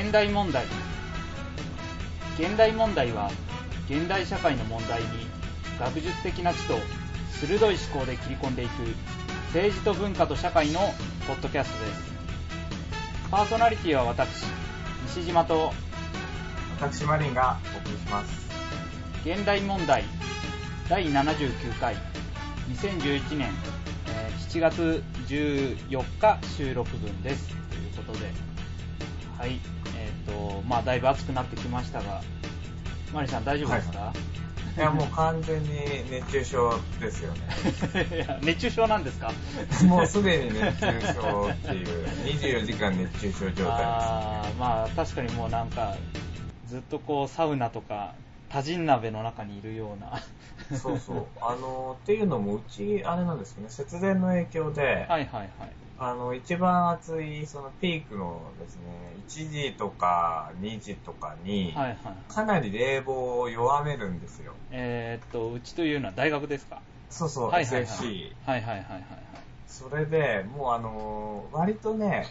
現代問題。現代問題は現代社会の問題に学術的な知と鋭い思考で切り込んでいく政治と文化と社会のポッドキャストです。パーソナリティは私西島と私マリンがお送りします。現代問題第79回2011年、えー7月14日収録分です。ということではいとまあだいぶ暑くなってきましたがマリさん大丈夫ですか、いや、もう完全に熱中症ですよね。熱中症なんですか？もうすでに熱中症っていう、24時間熱中症状態あーまあ確かにもうなんかずっとこうサウナとか多人鍋の中にいるようなです。そうそう。あの、っていうのも、うち、あれなんですけどね、節電の影響で、はいはいはいあの、一番暑い、そのピークのですね、1時とか2時とかに、はいはい。かなり冷房を弱めるんですよ。えーっとうちというのは大学ですか？そうそう、はいはいはい。SFC。はいはいはいはいはい。それで、もうあのー割とね、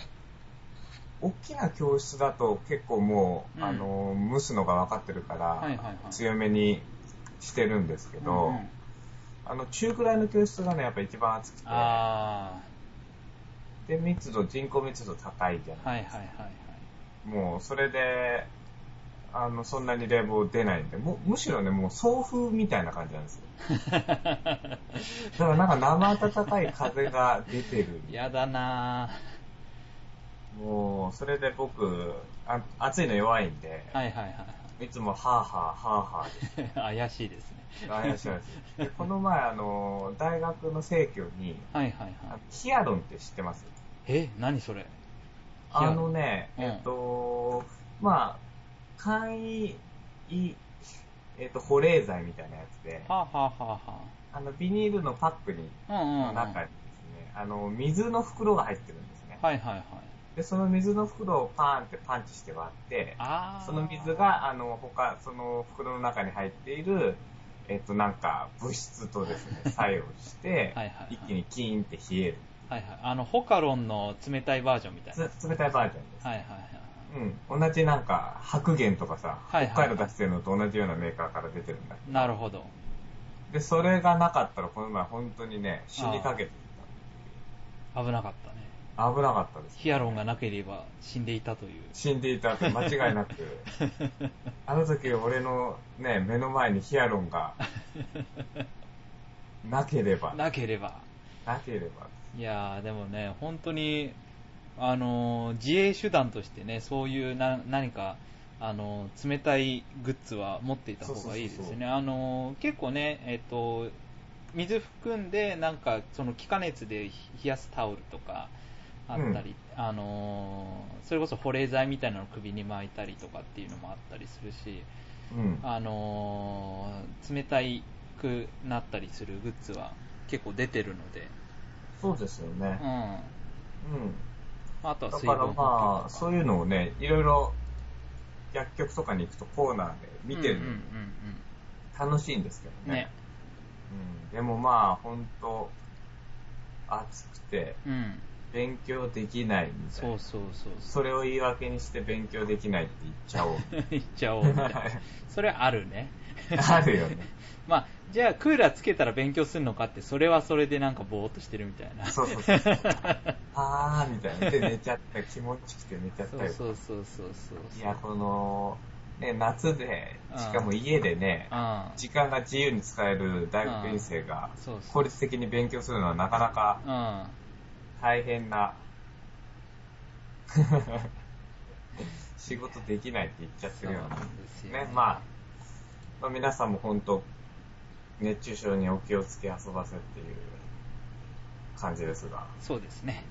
大きな教室だと結構もう、うん。あのー蒸すのが分かってるから、はいはいはい。強めにしてるんですけど、うんうん。あの、中くらいの教室がね、やっぱ一番暑くて、あで、密度、人口密度高いじゃ、ないですかはいはいはいはいもう、それで、あの、そんなに冷房出ないんで、むむしろね、もう送風みたいな感じなんですよ。だからなんか生暖かい風が出てる。はい。やだなぁもう、それで僕、あ暑いの弱いんで、はいはいはいいつもハーハー、ハーハーではい。怪しいですね。怪しいです。で、この前、あの、大学の生協に、はいはいはい。ヒアロンって知ってますえ、何それ？あのね、うんえっと、まあ、簡易、いえっと、保冷剤みたいなやつで、はあ、はあはあはあの、ビニールのパックに、あ、うんうん、うん。の中にですね、あの、水の袋が入ってるんですね。はいはいはい。で、その水の袋をパーンってパンチして割って、ああ。その水が、あの、他、その袋の中に入っている、えっと、なんか、物質とですね、作用してはいはいはい、一気にキーンって冷える。はいはい。あの、ホカロンの冷たいバージョンみたいな。つ冷たいバージョンです。はいはいはい。うん。同じなんか、白源とかさ、はいはい北海道出してるのと同じようなメーカーから出てるんだ。なるほど。で、それがなかったら、この前本当にね、死にかけて危なかったね。た。危なかったです。ヒアロンがなければ死んでいたという。死んでいたって間違いなく。あの時俺のね、目の前にヒアロンが なければ、なければ。なければ。いやー、でもね、本当に、あのー自衛手段としてね、そういうな何か、あのー冷たいグッズは持っていた方がいいですね。あのー結構ね、えっ、と、水含んで、なんか、その気化熱で冷やすタオルとかあったり、あのーそれこそ保冷剤みたいなのを首に巻いたりとかっていうのもあったりするし、うん。あのー冷たいくなったりするグッズは結構出てるので、そうですよね。うん。うん。あとはだから水分補給とまあ、か。そういうのをね、いろいろ薬局とかに行くとコーナーで見てるのうんうん楽しいんですけどね。うんね。うん。でもまあ、ほんと、暑くてうん。勉強できないみたいな。そうそうそうそそれを言い訳にして勉強できないって言っちゃおう。う。言っちゃおうみたいな。それはあるね。あるよね。まあ、じゃあクーラーつけたら勉強するのかって、それはそれでなんかぼーっとしてるみたいな。そうそうそうそう。あーみたいな。で、寝ちゃった。気持ちくて寝ちゃったよ。そうそうそうそうそう。いや、この、ね、夏で、うんしかも家でね、うん。時間が自由に使える大学院生が効率的に勉強するのはなかなかうん。大変な 仕事できないって言っちゃってるよそうなんですよね。ね、まあ、まあ、皆さんも本当熱中症にお気をつけ遊ばせっていう感じですが。そうですね。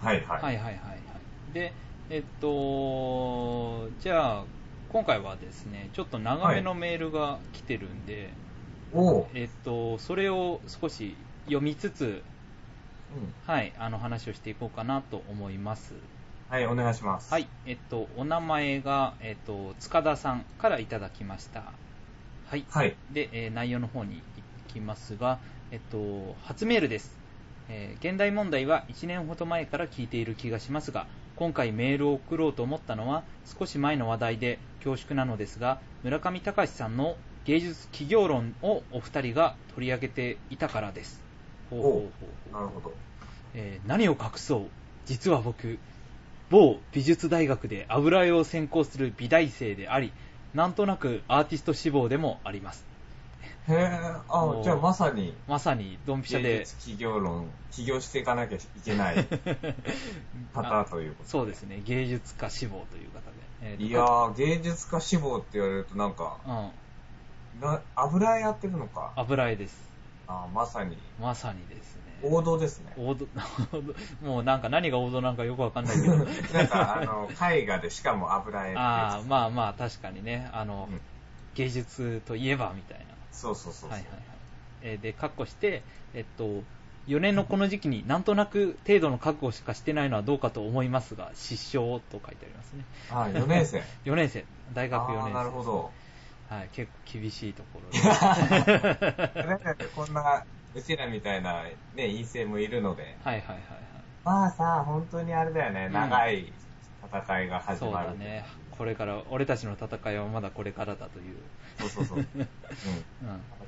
はいはい。はいはいはいはい。で、えっと、じゃあ、今回はですね、ちょっと長めのメールが来てるんで、おう、えっと、それを少し読みつつ、うん。はい、あの話をしていこうかなと思います。はい、お願いします。はい、えっと、お名前が、えっと、塚田さんからいただきました。はい。はい。で、えー内容の方に行きますが、えっと、初メールです。えー現代問題は1年ほど前から聞いている気がしますが今回メールを送ろうと思ったのは少し前の話題で恐縮なのですが村上隆さんの芸術企業論をお二人が取り上げていたからですほうほうほうなるほど。えー何を隠そう実は僕某美術大学で油絵を専攻する美大生でありなんとなくアーティスト志望でもあります。へえ、あじゃあまさに、まさにドンピシャで。芸術企業論、起業していかなきゃいけない 方ということそうですね。芸術家志望という方で、えーといやー、芸術家志望って言われるとなんか、うん。な油絵やってるのか。油絵です。あーまさに、まさにですね王道ですね。王道 もうなんか何が王道なんかよくわかんないけど なんか、あの、絵画でしかも油絵 ああまあまあ確かにねあの、うん芸術といえばみたいなそうそうそうそう。はいはいはい。えーで、カッコして、えっと、4年のこの時期になんとなく程度の覚悟しかしてないのはどうかと思いますが、失笑と書いてありますね。あー、4年生。4年生、大学4年生。なるほど。はい、結構厳しいところこんな、うちらみたいな、ね、陰性もいるので、はいはいはいまあさ、本当にあれだよね、ん長い戦いがはい。そう始まる。だね。これから、俺たちの戦いはまだこれからだという。そうそうそう。うん。うん。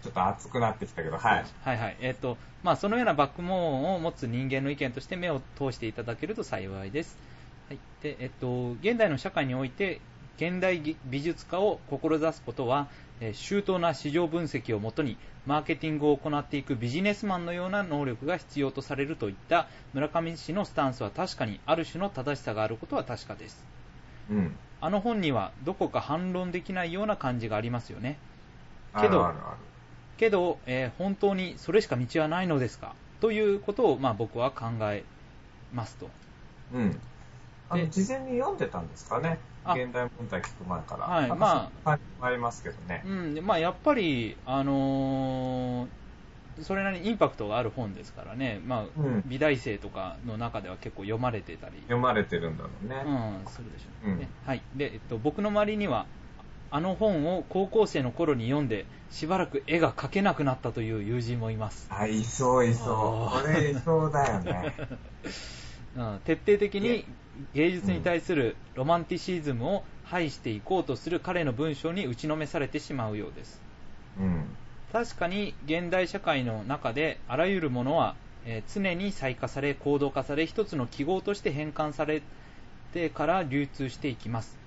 ちょっと熱くなってきたけど、はい。はいはい。えっ、と、まあ、そのようなバックモーンを持つ人間の意見として目を通していただけると幸いです。はい。で、えっ、と、現代の社会において、現代美美術家を志すことは、えー周到な市場分析をもとに、マーケティングを行っていくビジネスマンのような能力が必要とされるといった村上氏のスタンスは確かにある種の正しさがあることは確かです。うん。あの本にはどこか反論できないような感じがありますよね。あけどけど、えー本当にそれしか道はないのですか？ということを、まあ、僕は考えますと。る。うん。あの、で事前に読んでたんですかね？あ現代問題聞く前から。はいまあありますけどねう。んでまあ、やっぱり、あのーそれなりにインパクトがある本ですからね、まあうん美大生とかの中では結構読まれてたり、読まれてるんだろうね。うん、するでしょうね。うんはいでえっと、僕の周りには、あの本を高校生の頃に読んで、しばらく絵が描けなくなったという友人もいます。あ、いそういそう。これいそうだよね。うん、徹底的に芸術に対するロマンティシズムを排していこうとする彼の文章に打ちのめされてしまうようです。うん。確かに現代社会の中であらゆるものは、えー常に細化され行動化され一つの記号として変換されてから流通していきます。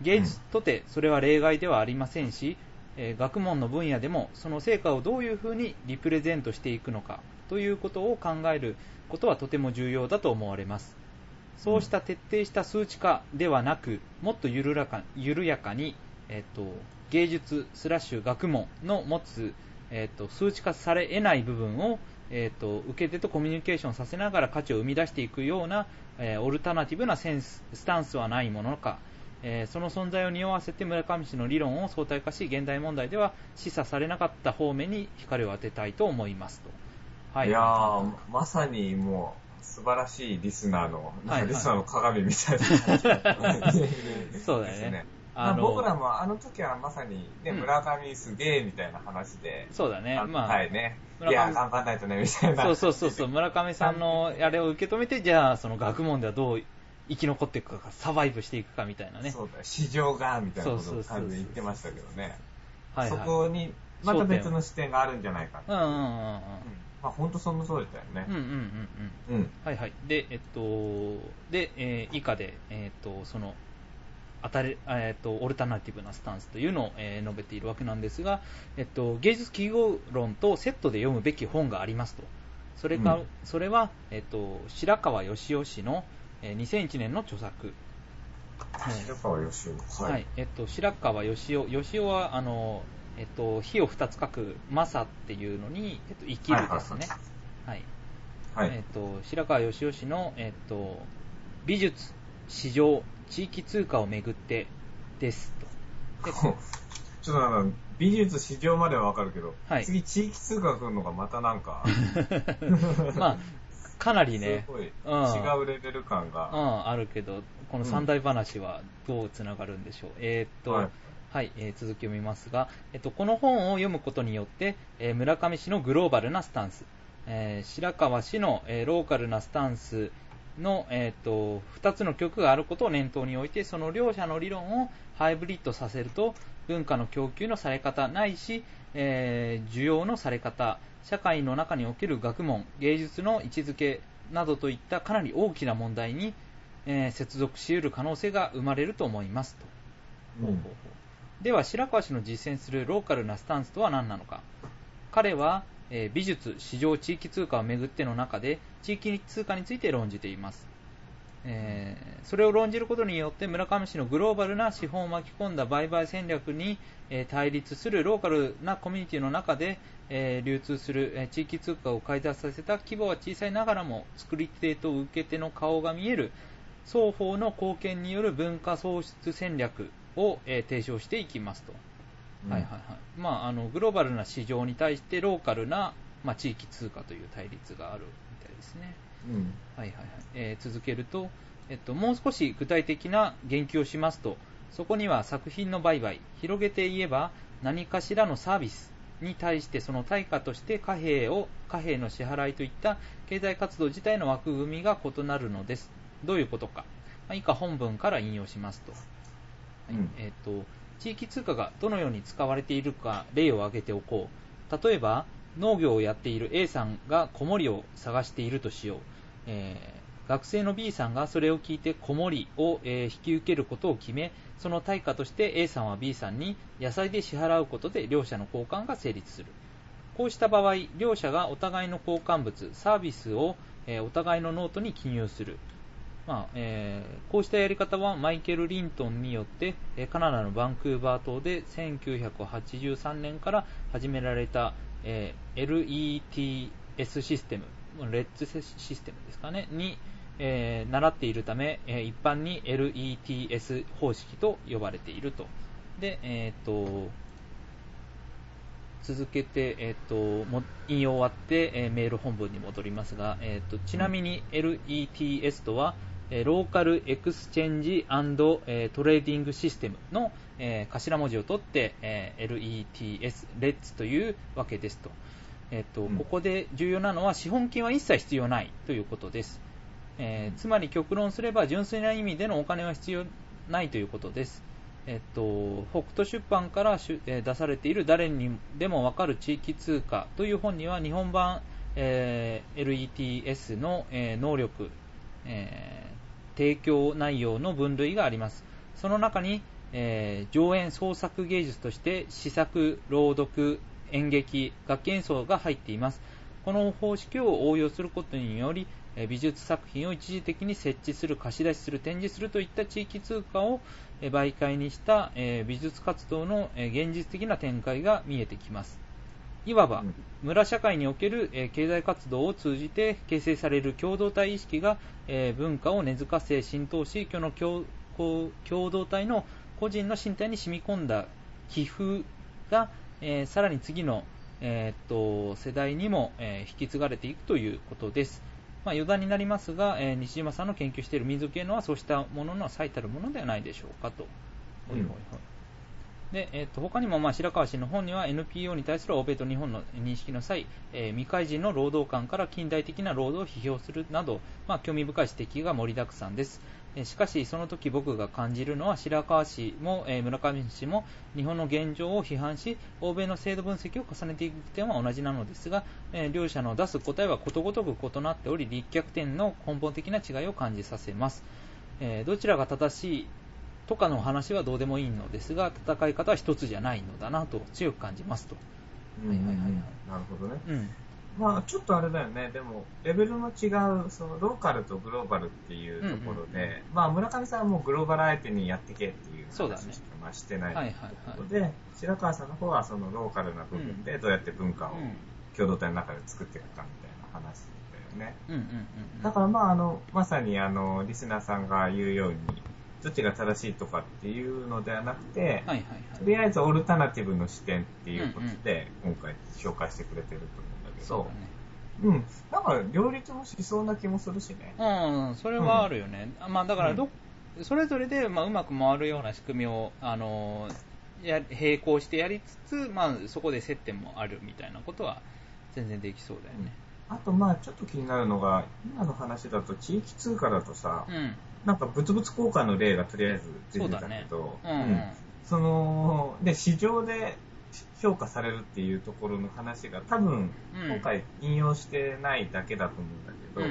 芸術とてそれは例外ではありませんし、えー学問の分野でもその成果をどういうふうにリプレゼントしていくのかということを考えることはとても重要だと思われますそうした徹底した数値化ではなくもっと緩らか緩やかに、えっと芸術スラッシュ学問の持つ、えっと数値化され得ない部分を、えっと受け手とコミュニケーションさせながら価値を生み出していくような、えーオルタナティブなセンススタンスはないものか、えーその存在を匂わせて村上氏の理論を相対化し現代問題では示唆されなかった方面に光を当てたいと思いますと。はいいやー、まさにもう、素晴らしいリスナーの、なんはいはいかリスナーの鏡みたいな感じ そうだよねですね。僕らもあの時はまさに、ね、うん村上すげえみたいな話で、そうだねあまあはいね。いや、頑張んないとね、みたいな。そうそうそうそう、村上さんのあれを受け止めて、じゃあ、その学問ではどう生き残っていくか、サバイブしていくかみたいなね。そうだよ、市場が、みたいなことをそうそうそうそう完全に言ってましたけどね。はいはい。そこに、また別の視点があるんじゃないかうんうんうんうん。うんまあ本当その通りだよね。うんうんうんうん。うん。はいはい。で、えっと、で、えー以下で、えっと、その、当たり、えっと、オルタナティブなスタンスというのを、えー述べているわけなんですが、えっと、芸術企業論とセットで読むべき本がありますと。それか、うんそれは、えっと、白川義雄氏の、えー2001年の著作。白川義雄。はい、えっと、白川義雄、義雄は、あの、えっと、火を二つ書く、マサっていうのに、えっと、生きるですね。はい。はい。えっと、白川義雄氏の、えっと、美術、市場、地域通貨をめぐってですと。でちょっと美術市場まではわかるけど、はい次地域通貨来るのがまたなんか、まあ、かなりねす、ごい違うんうレベル感うが。ん、あるけど、この三大話はどうつながるんでしょう。えーっと、ははいい、えー続きを見ますが、えっと、この本を読むことによって、えー村上氏のグローバルなスタンス、えー白川氏の、えーローカルなスタンスの、えー、と2つの曲があることを念頭に置いてその両者の理論をハイブリッドさせると文化の供給のされ方ないし、えー需要のされ方社会の中における学問芸術の位置づけなどといったかなり大きな問題に、えー接続し得る可能性が生まれると思いますと。うんでは白川氏の実践するローカルなスタンスとは何なのか。彼は、え美術市場地域通貨をめぐっての中で地域通貨について論じています、えそれを論じることによって村上氏のグローバルな資本を巻き込んだ売買戦略に、え対立するローカルなコミュニティの中で、え流通する、え地域通貨を開発させた規模は小さいながらも作り手と受け手の顔が見える双方の貢献による文化創出戦略を、えー提唱していきますと。うんはいはいはいまあ、あのグローバルな市場に対してローカルな、まあ、地域通貨という対立があるみたいですね。うん。はいはいはいえー続けると、えっと、もう少し具体的な言及をしますと、そこには作品の売買、広げて言えば何かしらのサービスに対してその対価として貨幣を貨幣の支払いといった経済活動自体の枠組みが異なるのです。どういうことか。まあ以下本文から引用しますと。えっと地域通貨がどのように使われているか例を挙げておこう。例えば、農業をやっている A さんが子守を探しているとしよう。えー学生の B さんがそれを聞いて子守を、えー引き受けることを決め、その対価として A さんは B さんに野菜で支払うことで両者の交換が成立する。こうした場合、両者がお互いの交換物、サービスを、えーお互いのノートに記入する。まあえーこうしたやり方はマイケル・リントンによって、えカナダのバンクーバー島で1983年から始められた、えー LETS システム、 LETS システムですかね、に、えー習っているため、え一般に LETS 方式と呼ばれていると。で、えーと続けて、えー、と引用終わって、えメール本文に戻りますが、えー、とちなみに LETS とは、えー local exchange えー trading system の、えー頭文字を取って、えー LETS、 LETS というわけですと,、えーとうんここで重要なのは資本金は一切必要ないということです。えーつまり極論すれば純粋な意味でのお金は必要ないということです。えっと、北斗出版から出されている誰にでもわかる地域通貨という本には日本版、えー LETS の、えー能力、えー提供内容の分類があります。その中に、えー上演創作芸術として詩作、朗読、演劇、楽器演奏が入っています。この方式を応用することにより、美術作品を一時的に設置する、貸し出しする、展示するといった地域通貨を媒介にした、美術活動の、現実的な展開が見えてきます。いわばうん、村社会における、えー経済活動を通じて形成される共同体意識が、えー文化を根付かせ浸透し、この共共同体の個人の身体に染み込んだ寄付が、えーさらに次の、えーっと世代にも、えー引き継がれていくということです。まあ、余談になりますが、えー西島さんの研究している民族芸能はそうしたものの最たるものではないでしょうかと。うんほいほいほいで、えっと他にもまあ白川氏の本には NPO に対する欧米と日本の認識の際、えー未開人の労働観から近代的な労働を批評するなど、まあ、興味深い指摘が盛りだくさんです。えしかし、その時僕が感じるのは白川氏も、えー村上氏も日本の現状を批判し、欧米の制度分析を重ねていく点は同じなのですが、えー両者の出す答えはことごとく異なっており、立脚点の根本的な違いを感じさせます。えーどちらが正しいとかの話はどうでもいいのですが、戦い方は一つじゃないのだなと強く感じますと。うんはいはいはいはいなるほどね。うん。まあ、ちょっとあれだよね。でも、レベルの違う、その、ローカルとグローバルっていうところで、うんうんまあ、村上さんはもうグローバル相手にやってけっていう話しかまあしてないはいはいところで、白川さんの方はそのローカルな部分でどうやって文化をうん共同体の中で作っていくかみたいな話だよね。うんうんうんうん。だからまあ、あの、まさにあの、リスナーさんが言うように、どっちが正しいとかっていうのではなくて、はいはいはい。とりあえずオルタナティブの視点っていうことで、今回紹介してくれてると思うんだけど、そうだね。うん。なんか両立もしそうな気もするしね。うん、それはあるよね。あまあだからど、それぞれで、まあ、うまく回るような仕組みを、あのや並行してやりつつ、まあ、そこで接点もあるみたいなことは全然できそうだよね。あとまあちょっと気になるのが、今の話だと地域通貨だとさ、うん。なんか物々交換の例がとりあえず出てたけど。その、で、市場で評価されるっていうところの話が多分、うん。今回引用してないだけだと思うんだけど、うん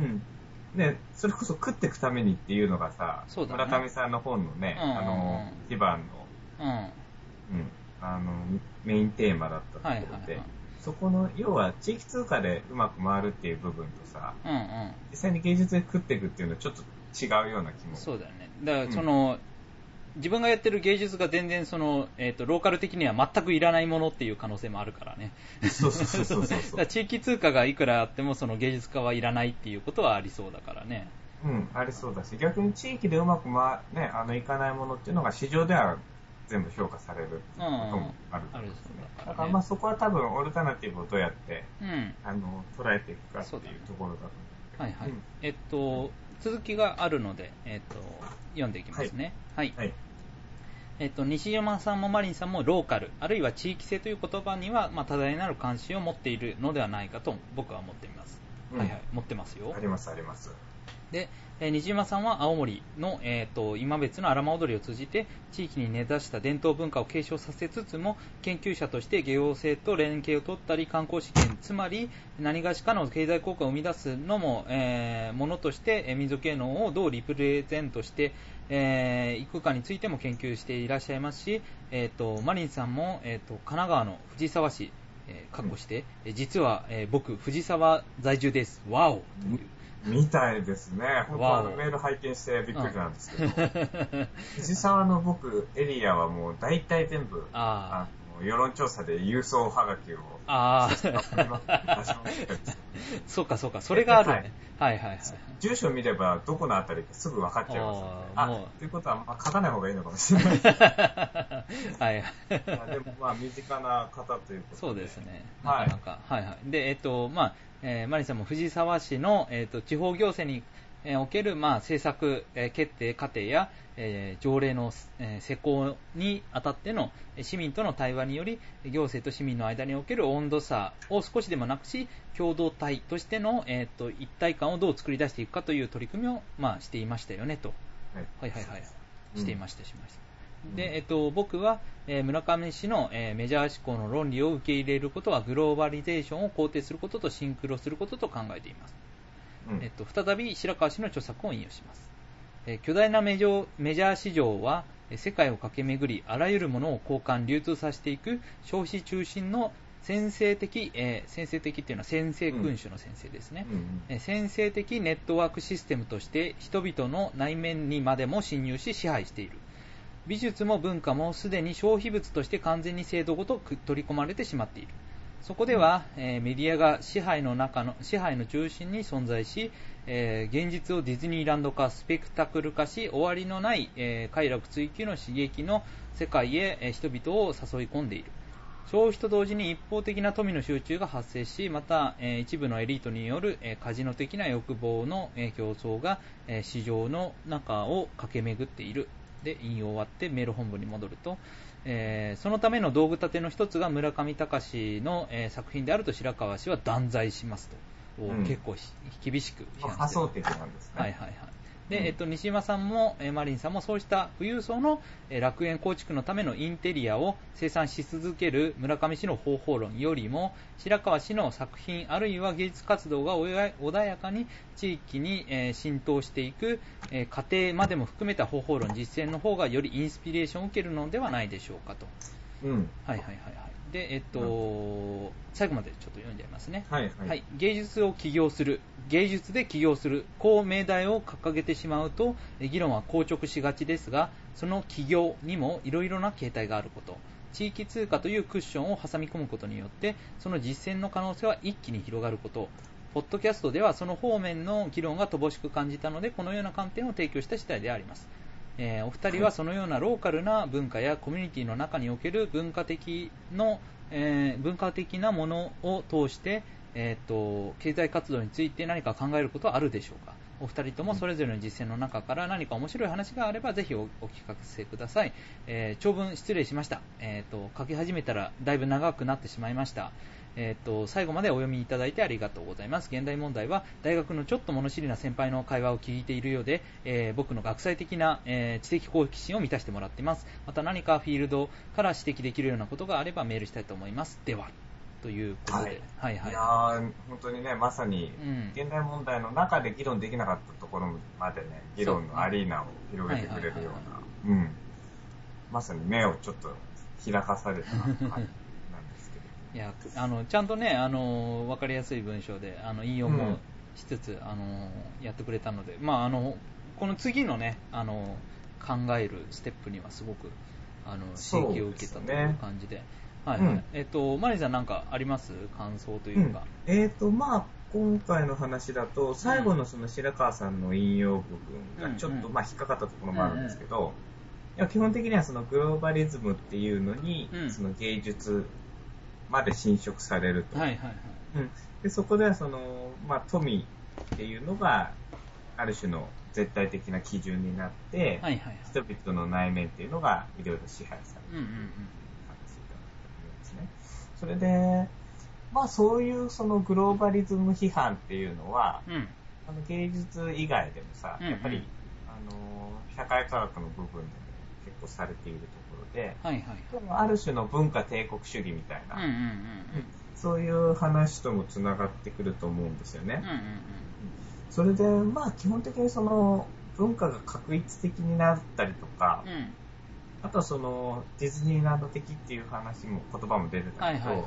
うんうん。で、それこそ食っていくためにっていうのがさ、ね。村上さんの本のね、うんあの、一番の。うん、あの、メインテーマだったところで、はいはいはい。そこの、要は地域通貨でうまく回るっていう部分とさ、うんうん。実際に芸術で食っていくっていうのはちょっと違うような気も。そうだよね。だから、その、自分がやってる芸術が全然その、えっ、と、ローカル的には全くいらないものっていう可能性もあるからね。そうそうそうそうそう だから地域通貨がいくらあっても、その芸術家はいらないっていうことはありそうだからね。うん、ありそうだし、逆に地域でうまくま、ね、あの、いかないものっていうのが市場では全部評価されるっていうこともあると思うんですよね。うんだからまあそこは多分オルタナティブをどうやって、うん。あの、捉えていくかっていうところだと思う。はいはい。うんえっと、続きがあるので、えっと、読んでいきますね。はい。はい。えっと、西山さんもマリンさんもローカル、あるいは地域性という言葉には、まあ、多大なる関心を持っているのではないかと僕は思っています。うんはいはい、持ってますよあ。りますあります。で、えー西島さんは青森の、えー、と今別の荒間踊りを通じて地域に根ざした伝統文化を継承させつつも研究者として行政と連携を取ったり観光資源つまり何がしかの経済効果を生み出すのも、えーものとして、え民族芸能をどうリプレゼントしてえーいくかについても研究していらっしゃいますし、えー、とマリンさんも、えー、と神奈川の藤沢市えー、かっこして、えー実は、えー僕、藤沢在住です。わおというみたいですね。本当あのメール拝見してびっくりなんですけど、藤沢の僕、エリアはもう大体全部、あ世論調査で郵送はがきをああ、そうかそうか、それがあるね。はいはいはい。住所見ればどこのあたりかすぐ分かっちゃいますので、あということは、まあ、書かない方がいいのかもしれない。はいはい。いやでも、まあ、身近な方ということで。そうですね。なはいかなか。はいはい。で、えっと、まあ、えーマリンさんも藤沢市の、えっと、地方行政に、えーおける、まあ、政策、えー決定過程や、えー条例の、えー施行にあたってのえー市民との対話により、行政と市民の間における温度差を少しでもなくし、共同体としての、えっと、一体感をどう作り出していくかという取り組みを、まあ、していましたよね、と。はいはいはいはい。うんしていました、しました。うんで、えっと、僕は、えー村上氏の、えーメジャー思考の論理を受け入れることはグローバリゼーションを肯定することとシンクロすることと考えています。うんえっと、再び白川氏の著作を引用します。えー巨大なメジョメジャー市場は、えー世界を駆け巡り、あらゆるものを交換、流通させていく消費中心の先制的、えー先制的っていうのは先制君主の先生ですね。うん。うんえー先制的ネットワークシステムとして人々の内面にまでも侵入し支配している。美術も文化もすでに消費物として完全に制度ごとく取り込まれてしまっているそこでは、えーメディアが支配の中の支配の中心に存在し、えー現実をディズニーランド化スペクタクル化し終わりのない、えー快楽追求の刺激の世界へ、え人々を誘い込んでいる消費と同時に一方的な富の集中が発生し、また、え一部のエリートによる、えカジノ的な欲望の、え競争が、え市場の中を駆け巡っている。で、引用終わってメール本部に戻ると、えーそのための道具立ての一つが村上隆の、えー作品であると白川氏は断罪しますと。おうん結構ひ厳しく批判してね。はいはいはい。で、うんえっと、西山さんも、えーマリンさんもそうした富裕層の、えー楽園構築のためのインテリアを生産し続ける村上氏の方法論よりも白川氏の作品あるいは芸術活動が穏やかに地域に、えー浸透していく、えー過程までも含めた方法論実践の方がよりインスピレーションを受けるのではないでしょうかと。うん。はいはいはいはい。で、えっと、最後までちょっと読んじゃいますね。はいはい。はい、芸術を起業する、芸術で起業する、こう命題を掲げてしまうと、え議論は硬直しがちですが、その起業にもいろいろな形態があること、地域通貨というクッションを挟み込むことによって、その実践の可能性は一気に広がること、ポッドキャストではその方面の議論が乏しく感じたので、このような観点を提供した次第であります。えーお二人はそのようなローカルな文化やコミュニティの中における文化的の、えー文化的なものを通して、えー、と経済活動について何か考えることはあるでしょうか？お二人ともそれぞれの実践の中から何か面白い話があればぜひお聞かせください、えー長文失礼しました、えー、と書き始めたらだいぶ長くなってしまいました、えー、と最後までお読みいただいてありがとうございます。現代問題は大学のちょっと物知りな先輩の会話を聞いているようで、えー僕の学際的な、えー知的好奇心を満たしてもらっています。また何かフィールドから指摘できるようなことがあればメールしたいと思います。では、ということで、はいはいいやー本当にね、まさにうん現代問題の中で議論できなかったところまでね、議論のアリーナを広げてくれるよはいはうな、うん。まさに目をちょっと開かされた感じなんですけど。いやあのちゃんとねあの分かりやすい文章であの引用うんもしつつ、あのやってくれたので、まあ、あのこの次のねあの考えるステップにはすごくあの刺激を受けたという感じで。はいはい。うん。えっと、マリさんなんかあります？感想というんうか。えーと、まあ、今回の話だと、最後のその白川さんの引用部分がちょっと、うんまあ、引っかかったところもあるんですけど、いや基本的にはそのグローバリズムっていうのに、うん。その芸術まで侵食されると。はいはいはい。うん、でそこではその、まあ、富っていうのが、ある種の絶対的な基準になって、はいはいはい。人々の内面っていうのがいろいろ支配されるうんうんうん。話だと思うんですね。それで、まあそういうそのグローバリズム批判っていうのは、うん。あの芸術以外でもさ、うんうんやっぱり、あの、社会科学の部分でも結構されているところで、はいはい。でもある種の文化帝国主義みたいな、うんうんうんうん。そういう話ともつながってくると思うんですよね。うんうんそれで、まあ基本的にその文化が確一的になったりとか、うん。うん。あとはそのディズニーランド的っていう話も言葉も出てたけど、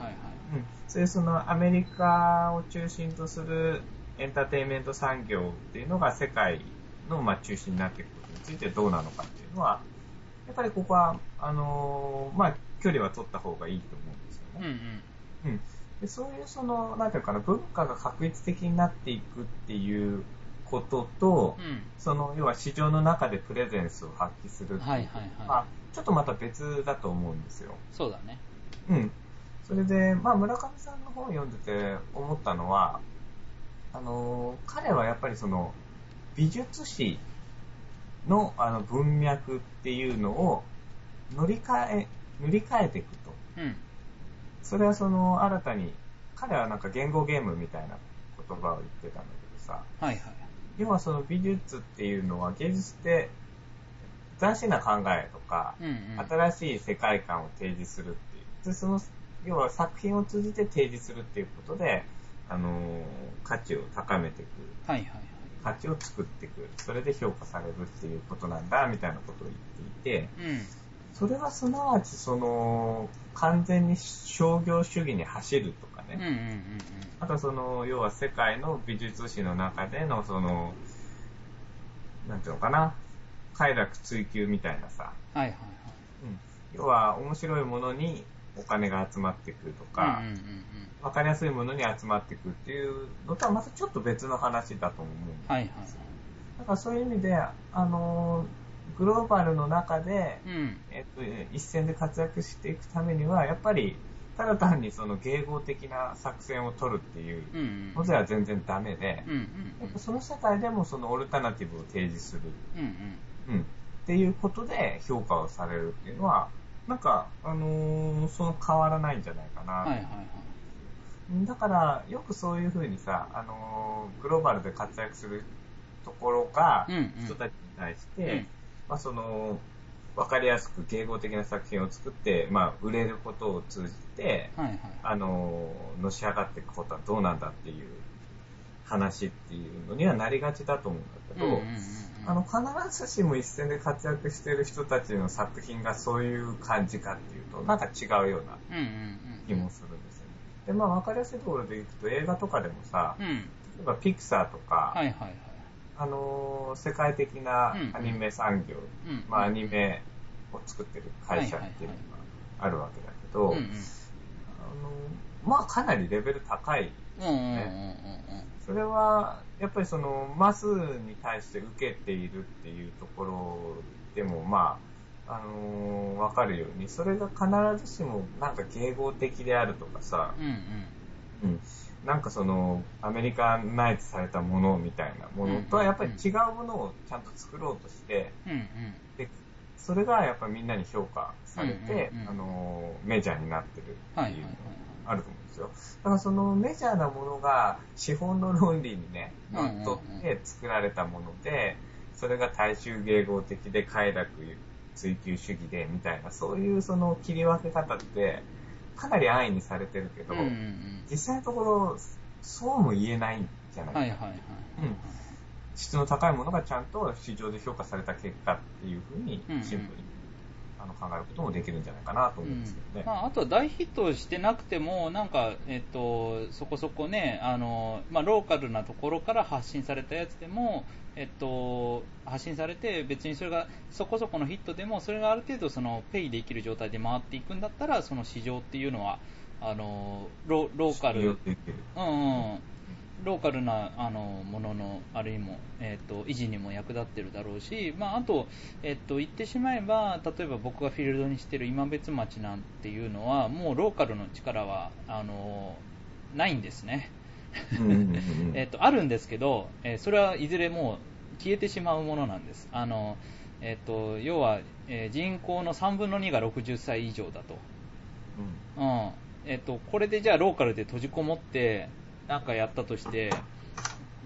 そういうそのアメリカを中心とするエンターテインメント産業っていうのが世界のまあ中心になっていくことについてどうなのかっていうのは、やっぱりここは、あのーまあ距離は取った方がいいと思うんですようんうね。ん。うん。でそういうその、なんていうかな、文化が確一的になっていくっていうことと、うん。その、要は市場の中でプレゼンスを発揮するっていは、はいはいはいまあちょっとまた別だと思うんですよ。そうだね。うん。それで、まあ村上さんの本を読んでて思ったのは、あの、彼はやっぱりその、美術史のあの文脈っていうのを乗り換え、塗り替えていくと。うん。それはその、新たに、彼はなんか言語ゲームみたいな言葉を言ってたんだけどさ、はいはい。要はその美術っていうのは芸術って斬新な考えとか、うんうん。新しい世界観を提示するっていう。で、その、要は作品を通じて提示するっていうことで、あのー価値を高めていく。はいはいはい。価値を作っていく。それで評価されるっていうことなんだ、みたいなことを言っていて、うん。それはすなわち、その、完全に商業主義に走るとかうんうんうんね。あとはその、要は世界の美術史の中での、その、なんていうのかな、快楽追求みたいなさ、うん。はいはいうん要は面白いものにお金が集まってくるとか、はい。うんうんうんわかりやすいものに集まってくるっていうのとはまたちょっと別の話だと思うんです。はいはいだからそういう意味で、あのー、グローバルの中で、うん。えっと、一線で活躍していくためには、やっぱり、ただ単にその迎合的な作戦を取るっていう。のでは全然ダメでう、んうんやっぱその世界でもそのオルタナティブを提示する、うん。うんうん、っていうことで評価をされるっていうのは、なんか、あのーその変わらないんじゃないかな。はいはいはい。だから、よくそういうふうにさ、あのーグローバルで活躍するところが人たちに対して、うんまあその、わかりやすく迎合的な作品を作って、まあ、売れることを通じて、はいはい。あのーのし上がっていくことはどうなんだっていう話っていうのにはなりがちだと思うんだけど、うんうんうんうんあの、必ずしも一線で活躍している人たちの作品がそういう感じかっていうと、なんか違うような。気もするんでまあ、わかりやすいところでいくと、映画とかでもさ、うん。例えばピクサーとか、はいはいはい。あのー世界的なアニメ産業、うん。まあ、アニメを作ってる会社っていうのがあるわけだけど、うんうん。あのーまあ、かなりレベル高い。うんうんうんうんうん。それは、やっぱりその、マスに対して受けているっていうところでも、まあ、あのーわかるように、それが必ずしもなんか迎合的であるとかさ、うんうん。うん、なんかその、アメリカナイズされたものみたいなものとはやっぱり違うものをちゃんと作ろうとして、うんうん。で、それがやっぱりみんなに評価されて、うんうんうんあのー、メジャーになってるっていうのが。あると思うんですよ。だからそのメジャーなものが資本の論理にね、っとって作られたもので、それが大衆迎合的で快楽追求主義でみたいな、そういうその切り分け方って、かなり安易にされてるけど、うんうんうん実際のところ、そうも言えないんじゃないかはいはいはい。うん質の高いものがちゃんと市場で評価された結果っていうふうにうんうんシンプルにあの考えることもできるんじゃないかなと思うんですけどね。まあ、あとは大ヒットしてなくても、なんか、えっと、そこそこね、あのまあ、ローカルなところから発信されたやつでも、えっと、発信されて、別にそれがそこそこのヒットでも、それがある程度そのペイできる状態で回っていくんだったら、その市場っていうのは、あのロローカル、うんうん、ローカルなあのもののある意味も、えっと維持にも役立ってるだろうし、まあ、あと、えっと言ってしまえば例えば僕がフィールドにしてる今別町なんていうのはもうローカルの力はあのないんですね。うんうんうんうん。えっとあるんですけど、えーそれはいずれもう消えてしまうものなんです。あのえっと要は、えー人口の3分の2が60歳以上だと。うん。えっと、これでじゃあローカルで閉じこもってなんかやったとして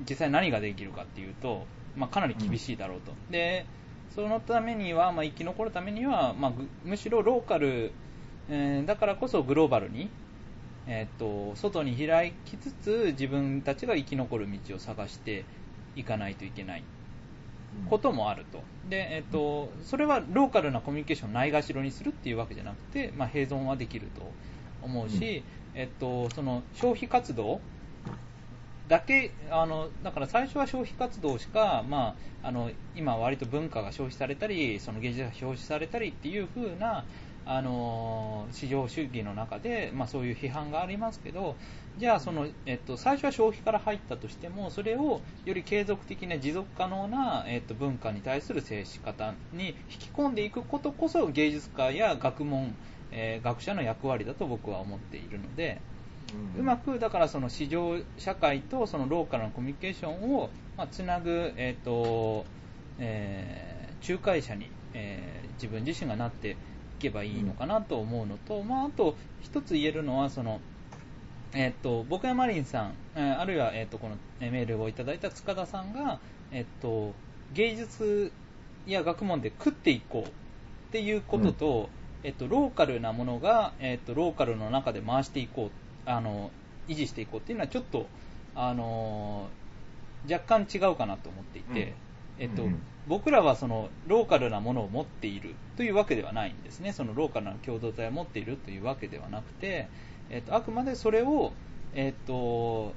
実際何ができるかっていうと、まあ、かなり厳しいだろうと、でそのためには、まあ、生き残るためには、まあ、ぐむしろローカル、えーだからこそグローバルに、えっと外に開きつつ自分たちが生き残る道を探していかないといけないうんこともあると。で、えっと、それはローカルなコミュニケーションをないがしろにするっていうわけじゃなくて、まあ、併存はできると思うし、えっと、その消費活動だけ、あの、だから最初は消費活動しか、まあ、あの、今割と文化が消費されたり、その芸術が消費されたりっていう風な、あの市場主義の中で、まあ、そういう批判がありますけど、じゃあその、えっと、最初は消費から入ったとしても、それをより継続的な持続可能な、えっと、文化に対する接し方に引き込んでいくことこそ芸術家や学問、えー学者の役割だと僕は思っているので、うまくだからその市場社会とそのローカルなコミュニケーションを、まあ、つなぐ、えーとえー仲介者に、えー自分自身がなっていけばいいのかなと思うのと、まあ、あと一つ言えるのはその、えー、と僕やマリンさん、えーあるいは、えー、とこのえーメールをいただいた塚田さんが、えー、と芸術や学問で食っていこうっていうことと、えっと、ローカルなものが、えっと、ローカルの中で回していこうあの維持していこうっていうのはちょっと、あの若干違うかなと思っていて、えっとうん僕らはそのローカルなものを持っているというわけではないんですね。そのローカルな共同体を持っているというわけではなくて、えっと、あくまでそれを、えっと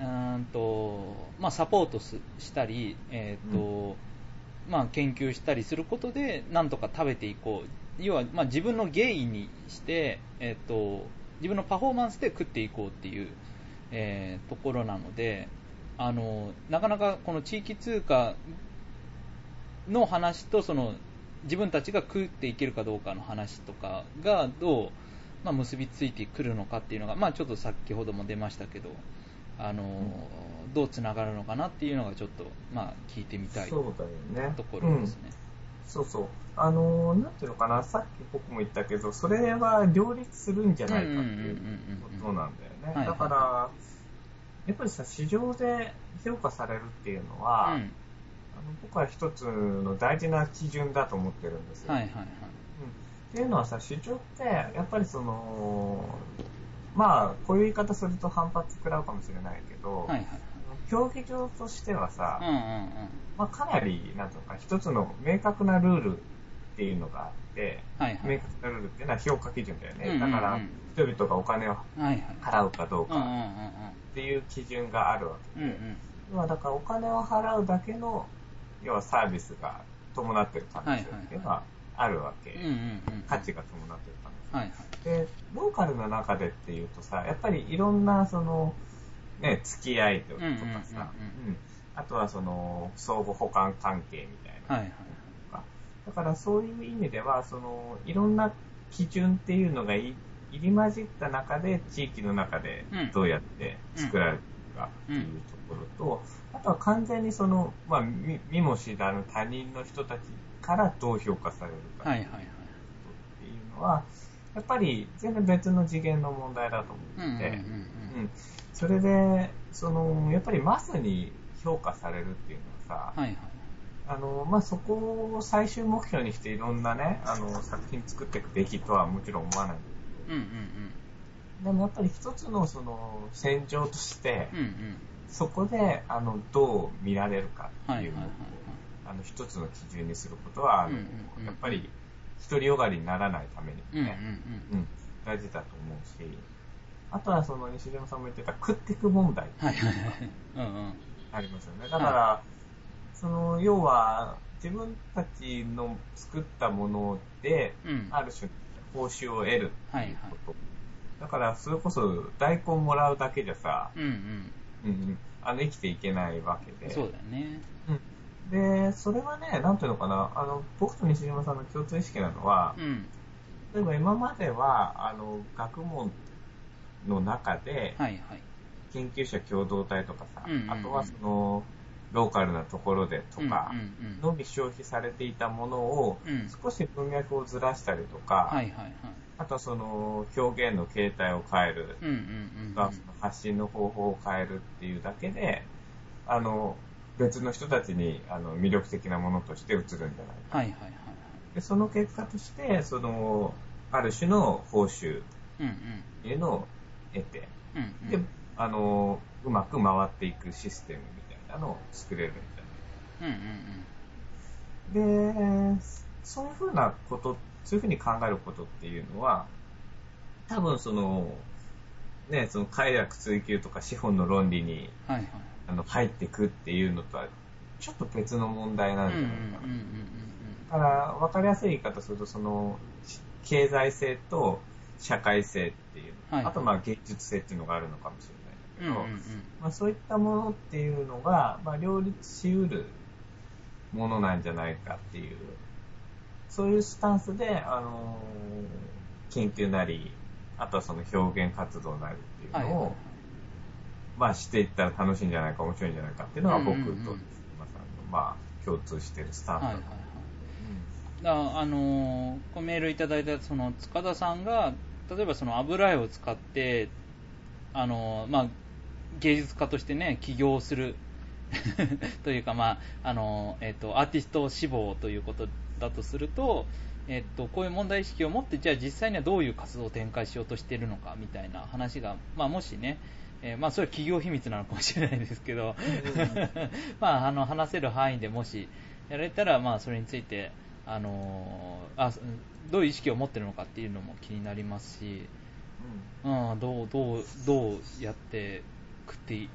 うーんとまあ、サポートすしたり、えっとまあ、研究したりすることでなんとか食べていこう。要は、まあ、自分の芸にして、えっと自分のパフォーマンスで食っていこうっていう、えーところなのであのなかなかこの地域通貨の話とその自分たちが食っていけるかどうかの話とかがどう、まあ、結びついてくるのかっていうのが、まあ、ちょっと先ほども出ましたけどあの、どうつながるのかなっていうのがちょっと、まあ、聞いてみたいそうと。ころですね。そうそう。あのーなんていうのかな、さっき僕も言ったけど、それは両立するんじゃないかっていうことなんだよね。はいだから、やっぱりさ、市場で評価されるっていうのは、うん僕は一つの大事な基準だと思ってるんですよ。はいはいはい。うんっていうのはさ、市場って、やっぱりその、まあ、こういう言い方すると反発食らうかもしれないけど、はいはい競技場としてはさ、はい。うんうんうん。まあ、かなり、なんとか、一つの明確なルールっていうのがあって、はいはい。明確なルールっていうのは評価基準だよね。うんうんうんだから、人々がお金を。払うかどうかっていう基準があるわけで、うんうん。要はだからお金を払うだけの、要はサービスが伴ってる可能性っていうのはあるわけ。価値が伴ってる可能性。はいはい。で、ローカルの中でっていうとさ、やっぱりいろんな、その、ね、付き合いとかさ、あとはその、相互補完関係みたいな。はいはい。かだからそういう意味では、その、いろんな基準っていうのがい入り混じった中で、地域の中でうんどうやって作られていくかっていうところと、あとは完全にその、まあ、見見も知らぬ他人の人たちからどう評価されるか。っていうのは、やっぱり全然別の次元の問題だと思うんうんってそれで、その、やっぱりマスに評価されるっていうのはさ、はいはい。あの、まあ、そこを最終目標にしていろんなね、あの、作品作っていくべきとはもちろん思わないんだうんうんけど、でもやっぱり一つのその、戦場としてうん。う、んうん。そこで、あの、どう見られるかっていうのを、あの、一つの基準にすることは、あのやっぱり、独りよがりにならないためにね、うん、大事だと思うし、あとはその西島さんも言ってた食ってく問題はいはいはい。うんうん。ありますよね。だから、その、要は、自分たちの作ったもので、うん。ある種、報酬を得るっていうこと。はいだから、それこそ、大根もらうだけじゃさ、うんうん。うんうん、あの、生きていけないわけで。そうだよね。で、それはね、なんていうのかな、あの、僕と西島さんの共通意識なのは、うん。例えば今までは、あの、学問の中で、はいはい。研究者共同体とかさ、うんうんうんあとはその、ローカルなところでとかうん、うんうんのみ消費されていたものを、うん少し文脈をずらしたりとか、はいはいはい。あとはその、表現の形態を変える、うんうんうんうん。まあその発信の方法を変えるっていうだけで、あの、別の人たちにあの魅力的なものとして映るんじゃないか。はいはいはいはい。で、その結果として、その、ある種の報酬っ。ていうのを得て、うんうん。で、あの、うまく回っていくシステムみたいなのを作れるんじうんうんゃないで、そういうふうなこと、そういうふうに考えることっていうのは、多分その、ね、その快楽追求とか資本の論理にうん。はいはい。あの入っていくっていうのとは、ちょっと別の問題なんじゃないかな。だから、わかりやすい言い方すると、その、経済性と社会性っていう、はいあとまあ芸術性っていうのがあるのかもしれないんだけど、うんうんうんまあ、そういったものっていうのが、まあ、両立しうるものなんじゃないかっていう、そういうスタンスで、あのー研究なり、あとはその表現活動なりっていうのを、はいまあ、していったら楽しいんじゃないか、面白いんじゃないかっていうのが僕と、うんうん。うん今さんの、まあ、共通してるスタンス。だはいはいはい。だからあのーメールいただいたその塚田さんが例えばその油絵を使ってあのーまあ芸術家としてね起業する。というかまああのーえっ、とアーティスト志望ということだとするとえっと、こういう問題意識を持って、じゃあ実際にはどういう活動を展開しようとしているのかみたいな話が、まあ、もしね、えーまあ、それは企業秘密なのかもしれないですけど、まあ、あの話せる範囲でもしやれたら、まあ、それについて、あのーあどういう意識を持っているのかっていうのも気になりますし、うん、どうどうどうやって食って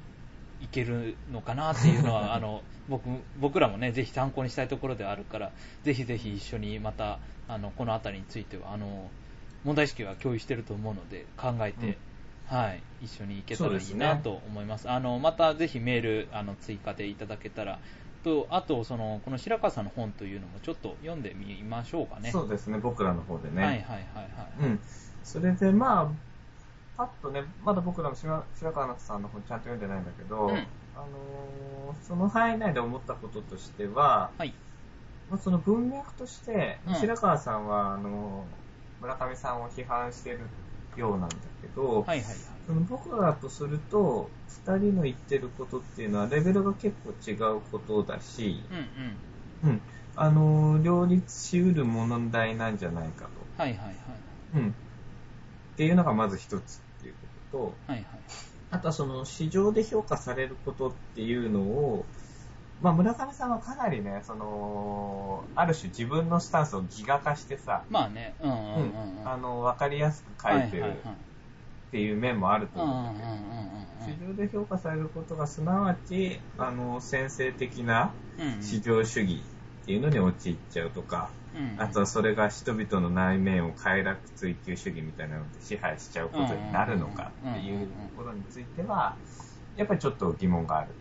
いけるのかなっていうのは あの僕僕らもねぜひ参考にしたいところではあるからぜひぜひ一緒にまたあのこの辺りについてはあの問題意識は共有していると思うので考えて、はい、一緒に行けたらいいなと思います。あのまたぜひメールあの追加でいただけたらとあとそのこの白川さんの本というのもちょっと読んでみましょうかね。そうですね、僕らの方でね。はいはいはいはい。うん。それで、まあ、パッとね、まだ僕らも白白川さんの本ちゃんと読んでないんだけど、うんあのーその範囲内で思ったこととしては、はい。まあ、その文脈として、うん白川さんは、あのー村上さんを批判してるようなんだけど、はいはいはい。その僕らとすると、二人の言ってることっていうのはレベルが結構違うことだし、うんうん。うん。あのー両立しうる問題なんじゃないかと。はいはいはい。うん。っていうのがまず一つとと、はいはい。あとはその市場で評価されることっていうのを、まあ村上さんはかなりね、その、ある種自分のスタンスをギガ化してさ、まあね、うんうんうんうん。あの、わかりやすく書いてるっていう面もあると思うんだけど、市場で評価されることがすなわち、あの、先制的な。市場主義っていうのに陥っちゃうとか、うんうんあとはそれが人々の内面を快楽追求主義みたいなので支配しちゃうことになるのかっていうところについては、やっぱりちょっと疑問がある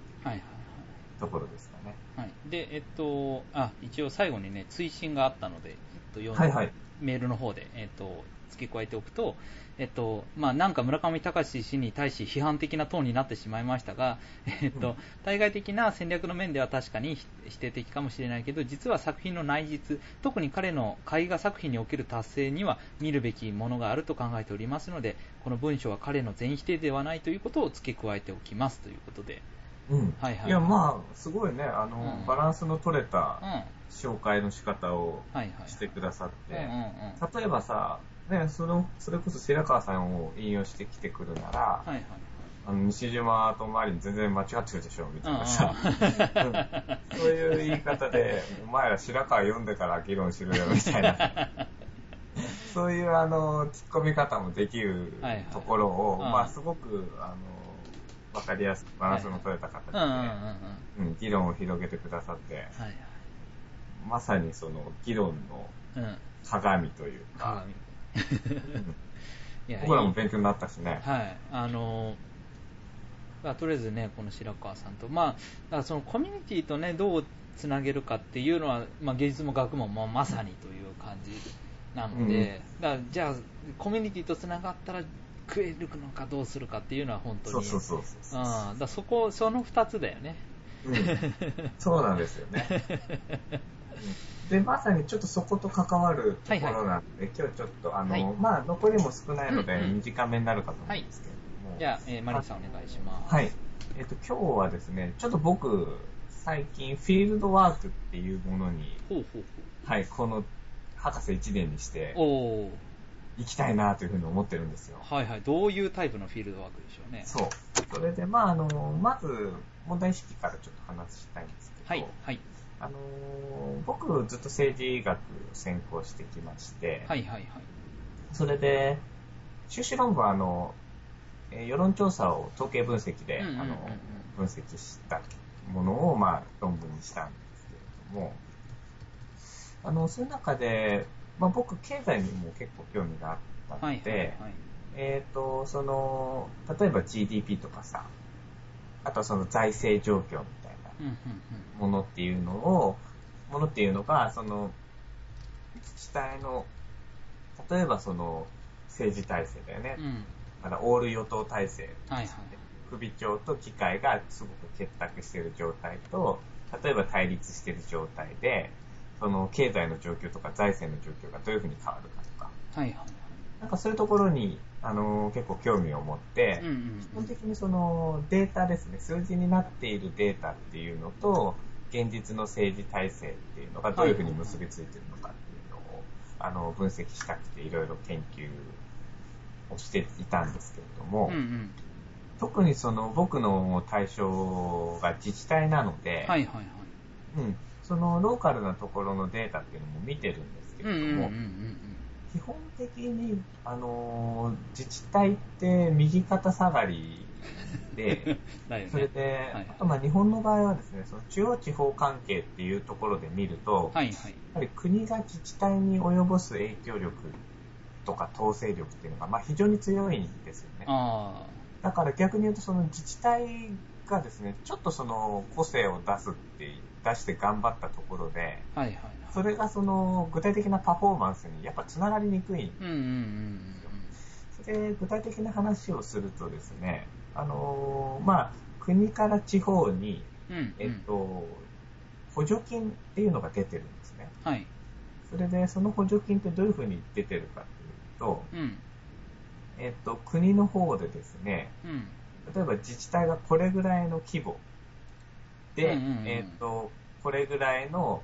ところですかね。はい。はい。で、えっと、あ、一応最後にね、追伸があったので、と読んはいはい。メールの方で、えっと、付け加えておくと、えっと、まあ、なんか村上隆氏に対し批判的なトーンになってしまいましたが、えっと、対外的な戦略の面では確かに否定的かもしれないけど、実は作品の内実、特に彼の絵画作品における達成には見るべきものがあると考えておりますので、この文章は彼の全否定ではないということを付け加えておきますということで、うん。はいはい。いや、まあ、すごいね、あの、うん。バランスの取れうん、たは紹介の仕方を。してくださって、うんうんうん。例えばさ、ね、その、それこそ白川さんを引用してきてくるなら、はいはい。あの、西島と周りに全然間違ってるでしょ、みたいなうんさ、うん そういう言い方で、お前ら白川読んでから議論しろよ、みたいな。そういうあの、突っ込み方もできるはいはいところを、うんまあすごく、あの、わかりやすくバランスの取れた形で、議論を広げてくださって、はいはい。まさにその議論のうん。鏡というか、鏡。うんいや僕らも勉強になったしね。はい。あのまあとりあえずね、この白川さんと、まあ、そのコミュニティとね、どうつなげるかっていうのは、まあ、芸術も学問もまさにという感じなので、だからじゃあ、コミュニティとつながったら食えるのかどうするかっていうのは本当に、そうそうそうそううん、だそこ、その二つだよね。うんそうなんですよね。で、まさにちょっとそこと関わるところなんで、今日ちょっと、あの、はいまあ、残りも少ないので、短めになるかと思うんですけれども。じゃあ、えーマリンさんお願いします。はい。えっ、と、今日はですね、ちょっと僕、最近、フィールドワークっていうものに、ほうほうはい、この、博士1年にして、ほう。おー。行きたいなというふうに思ってるんですよ。はいはい。どういうタイプのフィールドワークでしょうね。そう。それで、まあ、あの、まず、問題意識からちょっと話したいんですけど、はい、はい。あのー僕ずっと政治学を専攻してきまして、はいはいはい。それで、修士論文はあの、えー世論調査を統計分析で、あの分析したものを、まあ、論文にしたんですけれども、あの、そういう中で、まあ、僕、経済にも結構興味があったはいので、はいはい。えっ、と、その、例えば GDP とかさ、あとはその財政状況みものっていうのを、ものっていうのが、その、自治体の、例えばその、政治体制だよね。うん。だオール与党体制。はいはい。首長と議会がすごく結託している状態と、例えば対立している状態で、その経済の状況とか財政の状況がどういうふうに変わるかとか、はいはいなんかそういうところに、あの結構興味を持って、はい。うんうん基本的にそのデータですね、数字になっているデータっていうのと、現実の政治体制っていうのがどういうふうに結びついているのかっていうのを、あの、分析したくていろいろ研究をしていたんですけれども、うん。うんうん。特にその僕の対象が自治体なので、はいはいはい。うん、そのローカルなところのデータっていうのも見てるんですけうんれども、うんうんうん基本的に、あのー自治体って右肩下がりで、ね。それで、はいあとまあ日本の場合はですね、その中央地方関係っていうところで見ると、はいはい。やはり国が自治体に及ぼす影響力とか統制力っていうのがまあ非常に強いんですよね。あだから逆に言うとその自治体がですね、ちょっとその個性を出すって、出して頑張ったところで、あ。はいはいはい。それがその具体的なパフォーマンスにやっぱつながりにくいんうんうんうんそれで具体的な話をするとですね、あのーまあ、国から地方に、うん。うん。えっと、補助金っていうのが出てるんですね。はい。それで、その補助金ってどういうふうに出てるかというと、うん。えっと、国の方でですね、うん。例えば自治体がこれぐらいの規模で、うんうんうんえっと、これぐらいの、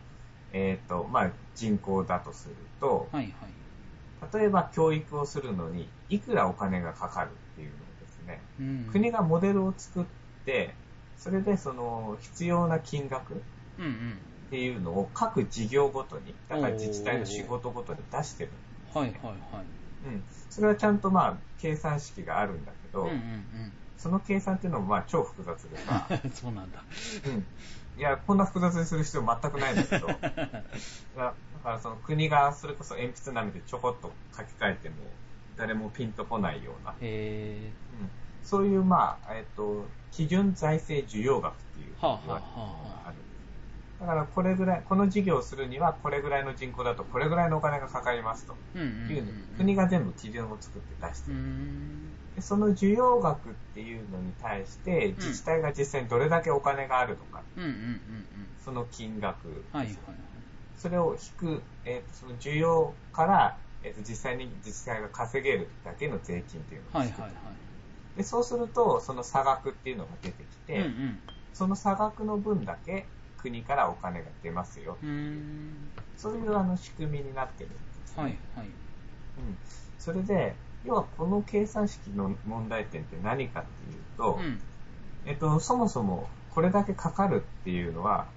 えっと、まあ、人口だとすると、はいはい。例えば教育をするのに、いくらお金がかかるっていうのをですね、うん。国がモデルを作って、それでその必要な金額うんうん。っていうのを各事業ごとに、だから自治体の仕事ごとに出してる。はいはいはい。うん。それはちゃんとまあ計算式があるんだけど、うんうんその計算っていうのもまあ超複雑でさ、うん。そうなんだ。うん。いや、こんな複雑にする必要全くないんですけど、だだからその国がそれこそ鉛筆なめてちょこっと書き換えても誰もピンとこないような、へうんそういう、まあ、えっ、と、基準財政需要額っていうのはあがある。だからこれぐらい、この事業をするにはこれぐらいの人口だとこれぐらいのお金がかかりますとうんうんうう国が全部基準を作って出してうる。その需要額っていうのに対して自治体が実際にどれだけお金があるのか、うんうんうんその金額。うんはいはい。それを引く、えーとその需要から、えーと実際に自治体が稼げるだけの税金っていうのを引くはいはい。はいでそうすると、その差額っていうのが出てきて、うんうん。その差額の分だけ国からお金が出ますよ。そういうあの仕組みになってる。んです、ね。はいはい。うん。それで、要はこの計算式の問題点って何かっていうと、うん。えっと、そもそもこれだけかかるっていうのは、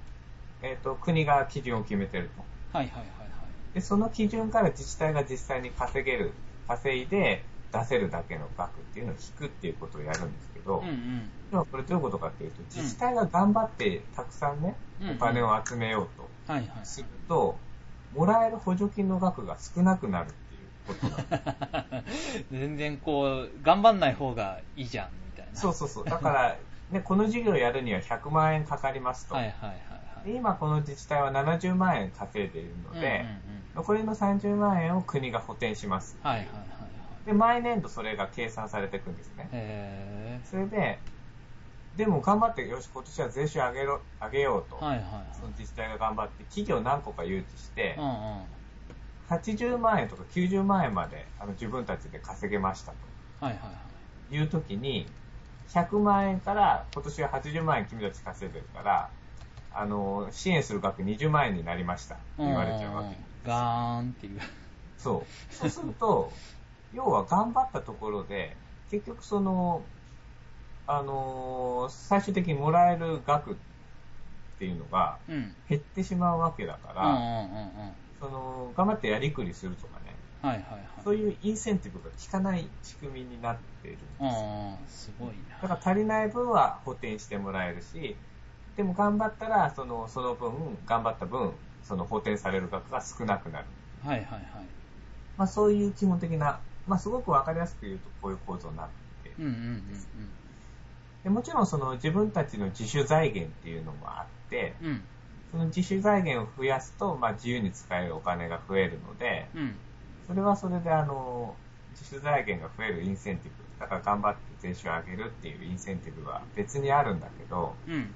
えっと、国が基準を決めてると。はいはいはいはい。で、その基準から自治体が実際に稼げる、稼いで出せるだけの額っていうのを引くっていうことをやるんですけど、うんうん。要はこれどういうことかっていうと、自治体が頑張ってたくさんね、うんお金を集めようとすると、もらえる補助金の額が少なくなることなんです。全然こう頑張んない方がいいじゃんみたいなそうそうそう。だから、ね、この事業をやるには100万円かかりますと。はいはいはいはいで今この自治体は70万円稼いでいるので、残りの30万円を国が補填します。うんうんうんはいはいはいはいで、毎年度それが計算されていくんですね。へそれで、でも頑張って、よし、今年は税収上げろ、上げようと。ーはいはいはいその自治体が頑張って、企業何個か誘致してう、んうん80万円とか90万円まであの自分たちで稼げましたはいはいはい。という時に、100万円から今年は80万円君たち稼いでるから、あの、支援する額20万円になりました。って言われちゃうわけ。ガーンっていう。そう。そうすると、要は頑張ったところで、結局その、あのー最終的にもらえる額っていうのがうん。減ってしまうわけだから、うんうんうんうんその、頑張ってやりくりするとかね、はいはいはい。そういうインセンティブが効かない仕組みになっているんですうんよ。うんすごいな。だから足りない分は補填してもらえるし、でも頑張ったら、その、その分、頑張った分、その補填される額が少なくなる。はいはいはい。まあそういう基本的な、まあすごくわかりやすく言うとこういう構造になっていてうんうんうん。でもちろんその自分たちの自主財源っていうのもあって、うんうんその自主財源を増やすと、まあ自由に使えるお金が増えるので、うん。それはそれであの、自主財源が増えるインセンティブ、だから頑張って税収を上げるっていうインセンティブは別にあるんだけど、うん。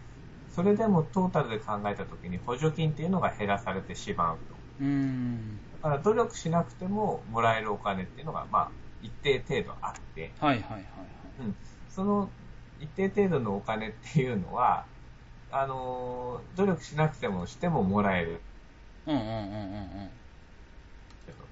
それでもトータルで考えたときに補助金っていうのが減らされてしまうと。うーん。だから努力しなくてももらえるお金っていうのが、まあ一定程度あって、はいはいはいはい。うん、その一定程度のお金っていうのは、あのー努力しなくてもしてももらえる。うんうんうんうんうん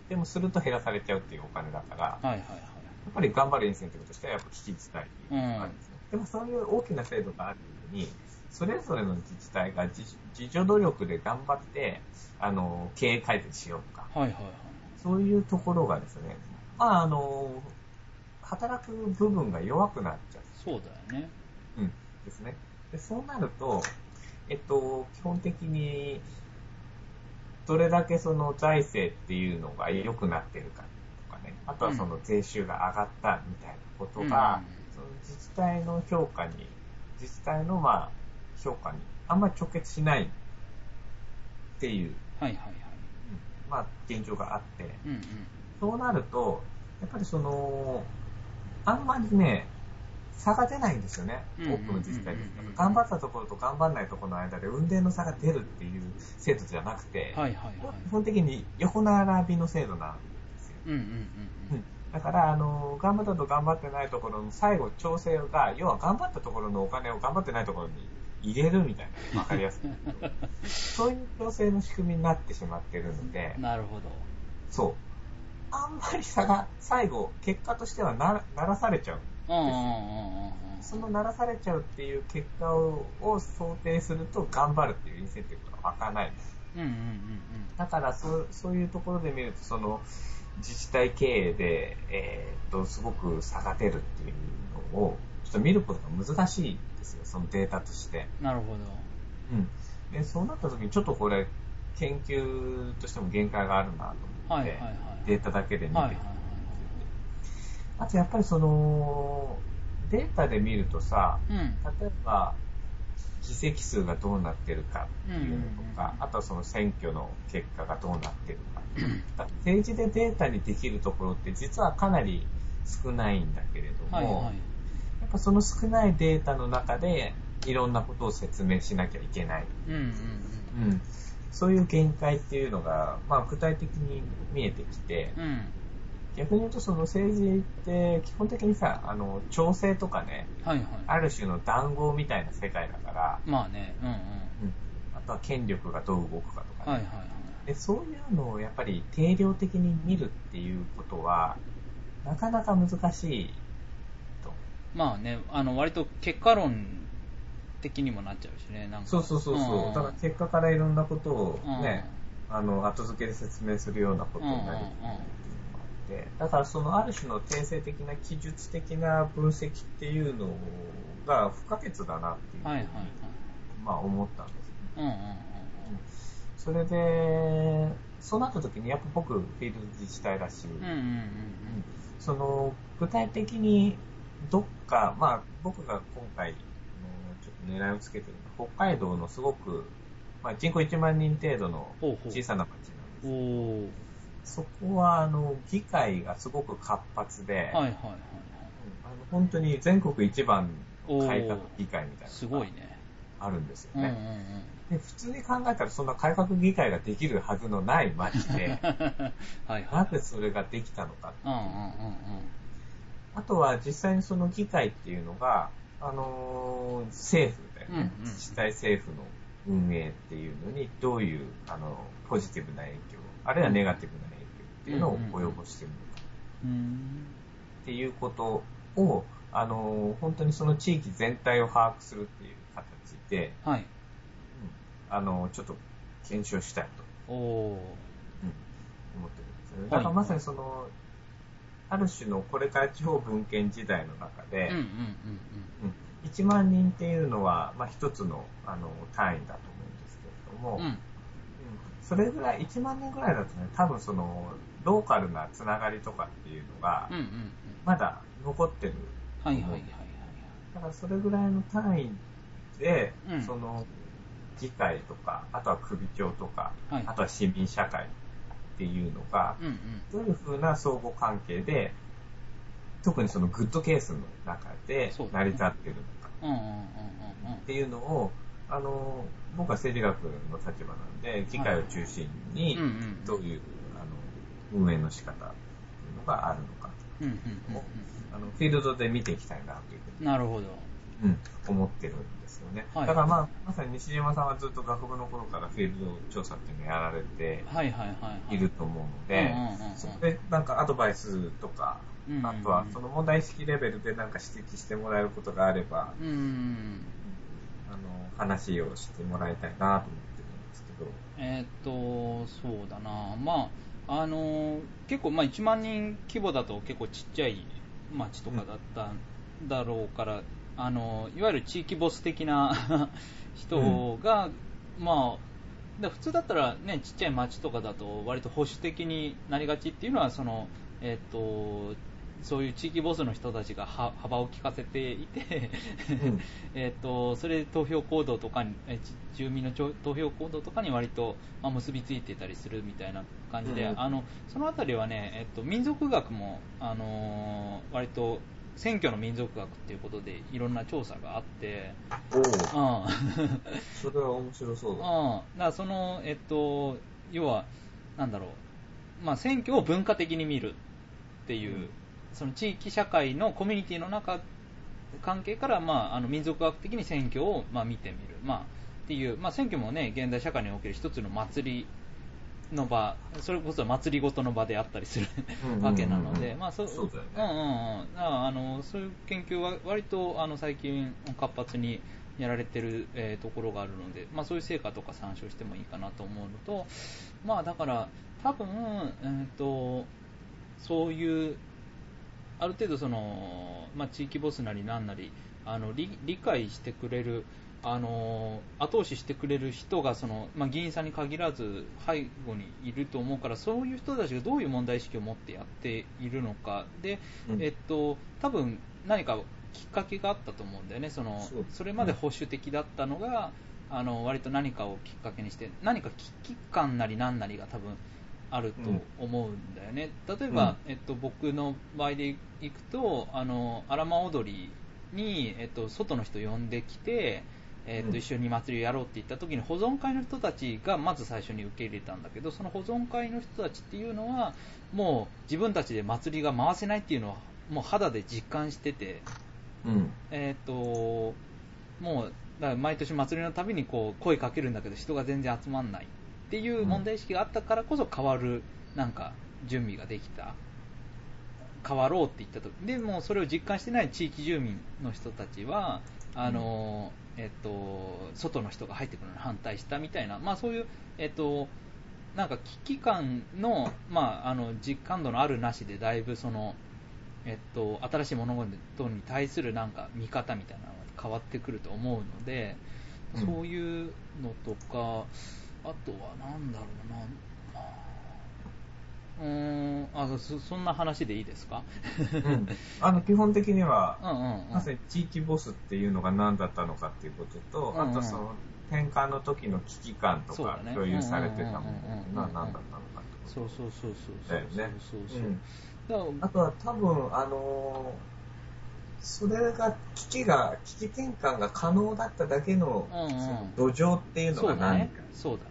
でもすると減らされちゃうっていうお金だから、はいはいはいやっぱり頑張るインセンティブとしてはやっぱ引き伝えっていうのがあるんですね。でもそういう大きな制度があるように、それぞれの自治体が自自助努力で頑張って、あのー経営改善しようとか、はいはいはいそういうところがですね、まああのー働く部分が弱くなっちゃう。そうだよねうん、ですね。でそうなると、えっと、基本的に、どれだけその財政っていうのが良くなってるかとかね、あとはその税収が上がったみたいなことが、うん。その自治体の評価に、自治体のまあ評価にあんまり直結しないっていう、はいはいはい。うん。まあ現状があって、うんうん。そうなると、やっぱりその、あんまりね、差が出ないんですよね、うん多くの自治体ですうんうんうんうん頑張ったところと頑張らないところの間で運転の差が出るっていう制度じゃなくて、はいはいはい。基本的に横並びの制度なんですよ。うんうんうんうん。だから、あの、頑張ったと頑張ってないところの最後調整が、要は頑張ったところのお金を頑張ってないところに入れるみたいな、わかりやすく。そういう調整の仕組みになってしまってるので。う、んなるほど。そう。あんまり差が、最後、結果としてはなならされちゃう。そのならされちゃうっていう結果をを想定すると、頑張るっていうインセンティブが湧かない。うんうんうんだからそう、そういうところで見ると、その、自治体経営で、えーっと、すごく差が出るっていうのを、ちょっと見ることが難しいんですよ、そのデータとして。うんなるほど。うん。で、そうなった時に、ちょっとこれ、研究としても限界があるなと思って、はいはいはい。データだけで見て。はいはいはいあとやっぱりその、データで見るとさ、うん。例えば、議席数がどうなってるかっていうのとか、あとはその選挙の結果がどうなってるか。政治でデータにできるところって実はかなり少ないんだけれども、はいはい、やっぱその少ないデータの中でいろんなことを説明しなきゃいけない。うんうんうん。うん、そういう限界っていうのが、まあ、具体的に見えてきて、うん逆に言うとその政治って基本的にさ、あの、調整とかね、はいはい、ある種の談合みたいな世界だから、まあね、うんうん。うん、あとは権力がどう動くかとかね、はいはいはい、で。そういうのをやっぱり定量的に見るっていうことは、なかなか難しいと。まあね、あの、割と結果論的にもなっちゃうしね、なんか。そうそうそうそう、うん、だから結果からいろんなことをね、うん、あの、後付けで説明するようなことになり、うんうんうんて、だからそのある種の定性的な記述的な分析っていうのが不可欠だなっていうふうに、はいはいはい、まあ思ったんですね。うんうんうんそれで、そうなった時にやっぱ僕、フィールド自治体だし、うんうんうんうん、その具体的にどっか、まあ僕が今回、ちょっと狙いをつけてるのは、北海道のすごく、まあ、人口1万人程度の小さな町なんです。そこは、あの、議会がすごく活発で、はいはいはい、あの本当に全国一番改革議会みたいなすごいね。あるんですよね、うんうんうん。で普通に考えたらそんな改革議会ができるはずのない町で、はい、なぜそれができたのかう,、うんうんうんうん。あとは実際にその議会っていうのが、あのー、政府だよね、うんうん、自治体政府の運営っていうのにどういう、あの、ポジティブな影響、あるいはネガティブなっていうのを及ぼしてるのか、っていうことを、あの、本当にその地域全体を把握するっていう形で、はい。うん、あの、ちょっと検証したいと。おうん、思ってるんですよね。だからまさにその、ある種のこれから地方文献時代の中で、1万人っていうのは、まあ、一つのあの単位だと思うんですけれども、うん、それぐらい、1万人ぐらいだとね、多分その、ローカルなつながりとかっていうのが、まだ残ってる。はいはいはいだからそれぐらいの単位で、うん、その、議会とか、あとは首長とか、はい、あとは市民社会っていうのが、うんうん、どういうふうな相互関係で、特にそのグッドケースの中で成り立ってるのか、っていうのを、あの、僕は政治学の立場なんで、議会を中心に、どういう運営の仕方っていうのがあるのかとあのフィールドで見ていきたいなというふうに。なるほど。うん、思ってるんですよね。はい、だからまあ、まさに西島さんはずっと学部の頃からフィールド調査っていうのをやられていると思うので、そこでなんかアドバイスとか、あとはその問題意識レベルでなんか指摘してもらえることがあれば、うん、あの話をしてもらいたいなと思ってるんですけど。えー、っと、そうだな。まああの結構、まあ、1万人規模だと結構ちっちゃい町とかだったんだろうから、うん、あのいわゆる地域ボス的な 人が、うん、まあ、普通だったら、ね、ちっちゃい町とかだと割と保守的になりがちっていうのはその、えーとそういう地域ボスの人たちが幅を利かせていて えとそれで投票行動とかに住民の投票行動とかに割と、まあ、結びついてたりするみたいな感じで、うん、あのその辺りはね、えっと、民族学も、あのー、割と選挙の民族学っていうことでいろんな調査があって、おう。ん、それは面白そうだ。うん、だからその、えっと、要は、なんだろう、まあ、選挙を文化的に見るっていう、うんその地域社会のコミュニティの中関係から、まあ、あの民族学的に選挙を、まあ、見てみる、まあ、っていう、まあ、選挙もね現代社会における一つの祭りの場それこそ祭りごとの場であったりするわけなので、まあそうそうだよね、うんうんうん、あのそういう研究は割とあの最近活発にやられてる、えー、ところがあるので、まあ、そういう成果とか参照してもいいかなと思うのと、まあ、だから多分、えーとそういうある程度その、まあ、地域ボスなりなんなりあの理理解してくれるあの後押ししてくれる人がその、まあ、議員さんに限らず背後にいると思うからそういう人たちがどういう問題意識を持ってやっているのか。で、うん、えっと、多分何かきっかけがあったと思うんだよね、そのそれまで保守的だったのが、あの割と何かをきっかけにして、何か危機感なり何なりが多分あると思うんだよね、例えば、えっと、僕の場合でいくと、あの荒間踊りに、えっと、外の人呼んできて、えっとうん。一緒に祭りをやろうって言った時に保存会の人たちがまず最初に受け入れたんだけどその保存会の人たちっていうのはもう自分たちで祭りが回せないっていうのはもう肌で実感してて、うん。えっともうだから毎年祭りのたびにこう声かけるんだけど人が全然集まんないっていう問題意識があったからこそ変わるなんか準備ができた。変わろうって言ったとでもそれを実感してない地域住民の人たちはあの、えっと、外の人が入ってくるのに反対したみたいな、まあ、そういう、えっと、なんか危機感の,、まあ、あの実感度のあるなしでだいぶその、えっと、新しい物事に対するなんか見方みたいなのが変わってくると思うので、うん。そういうのとかあとはなんだろうな。うーん。あそそんな話でいいですか？うん。あの、基本的には、うんうんうん。まさに地域ボスっていうのが何だったのかっていうことと、うんうん。あとその転換の時の危機感とか共有されてたものが何だったのかってこそうそうそうそうそうだよねそうと。そう。そううん。あとは多分、あのーそれが、危機が、危機転換が可能だっただけの、土壌っていうらのが何そうだね。か。そうだね。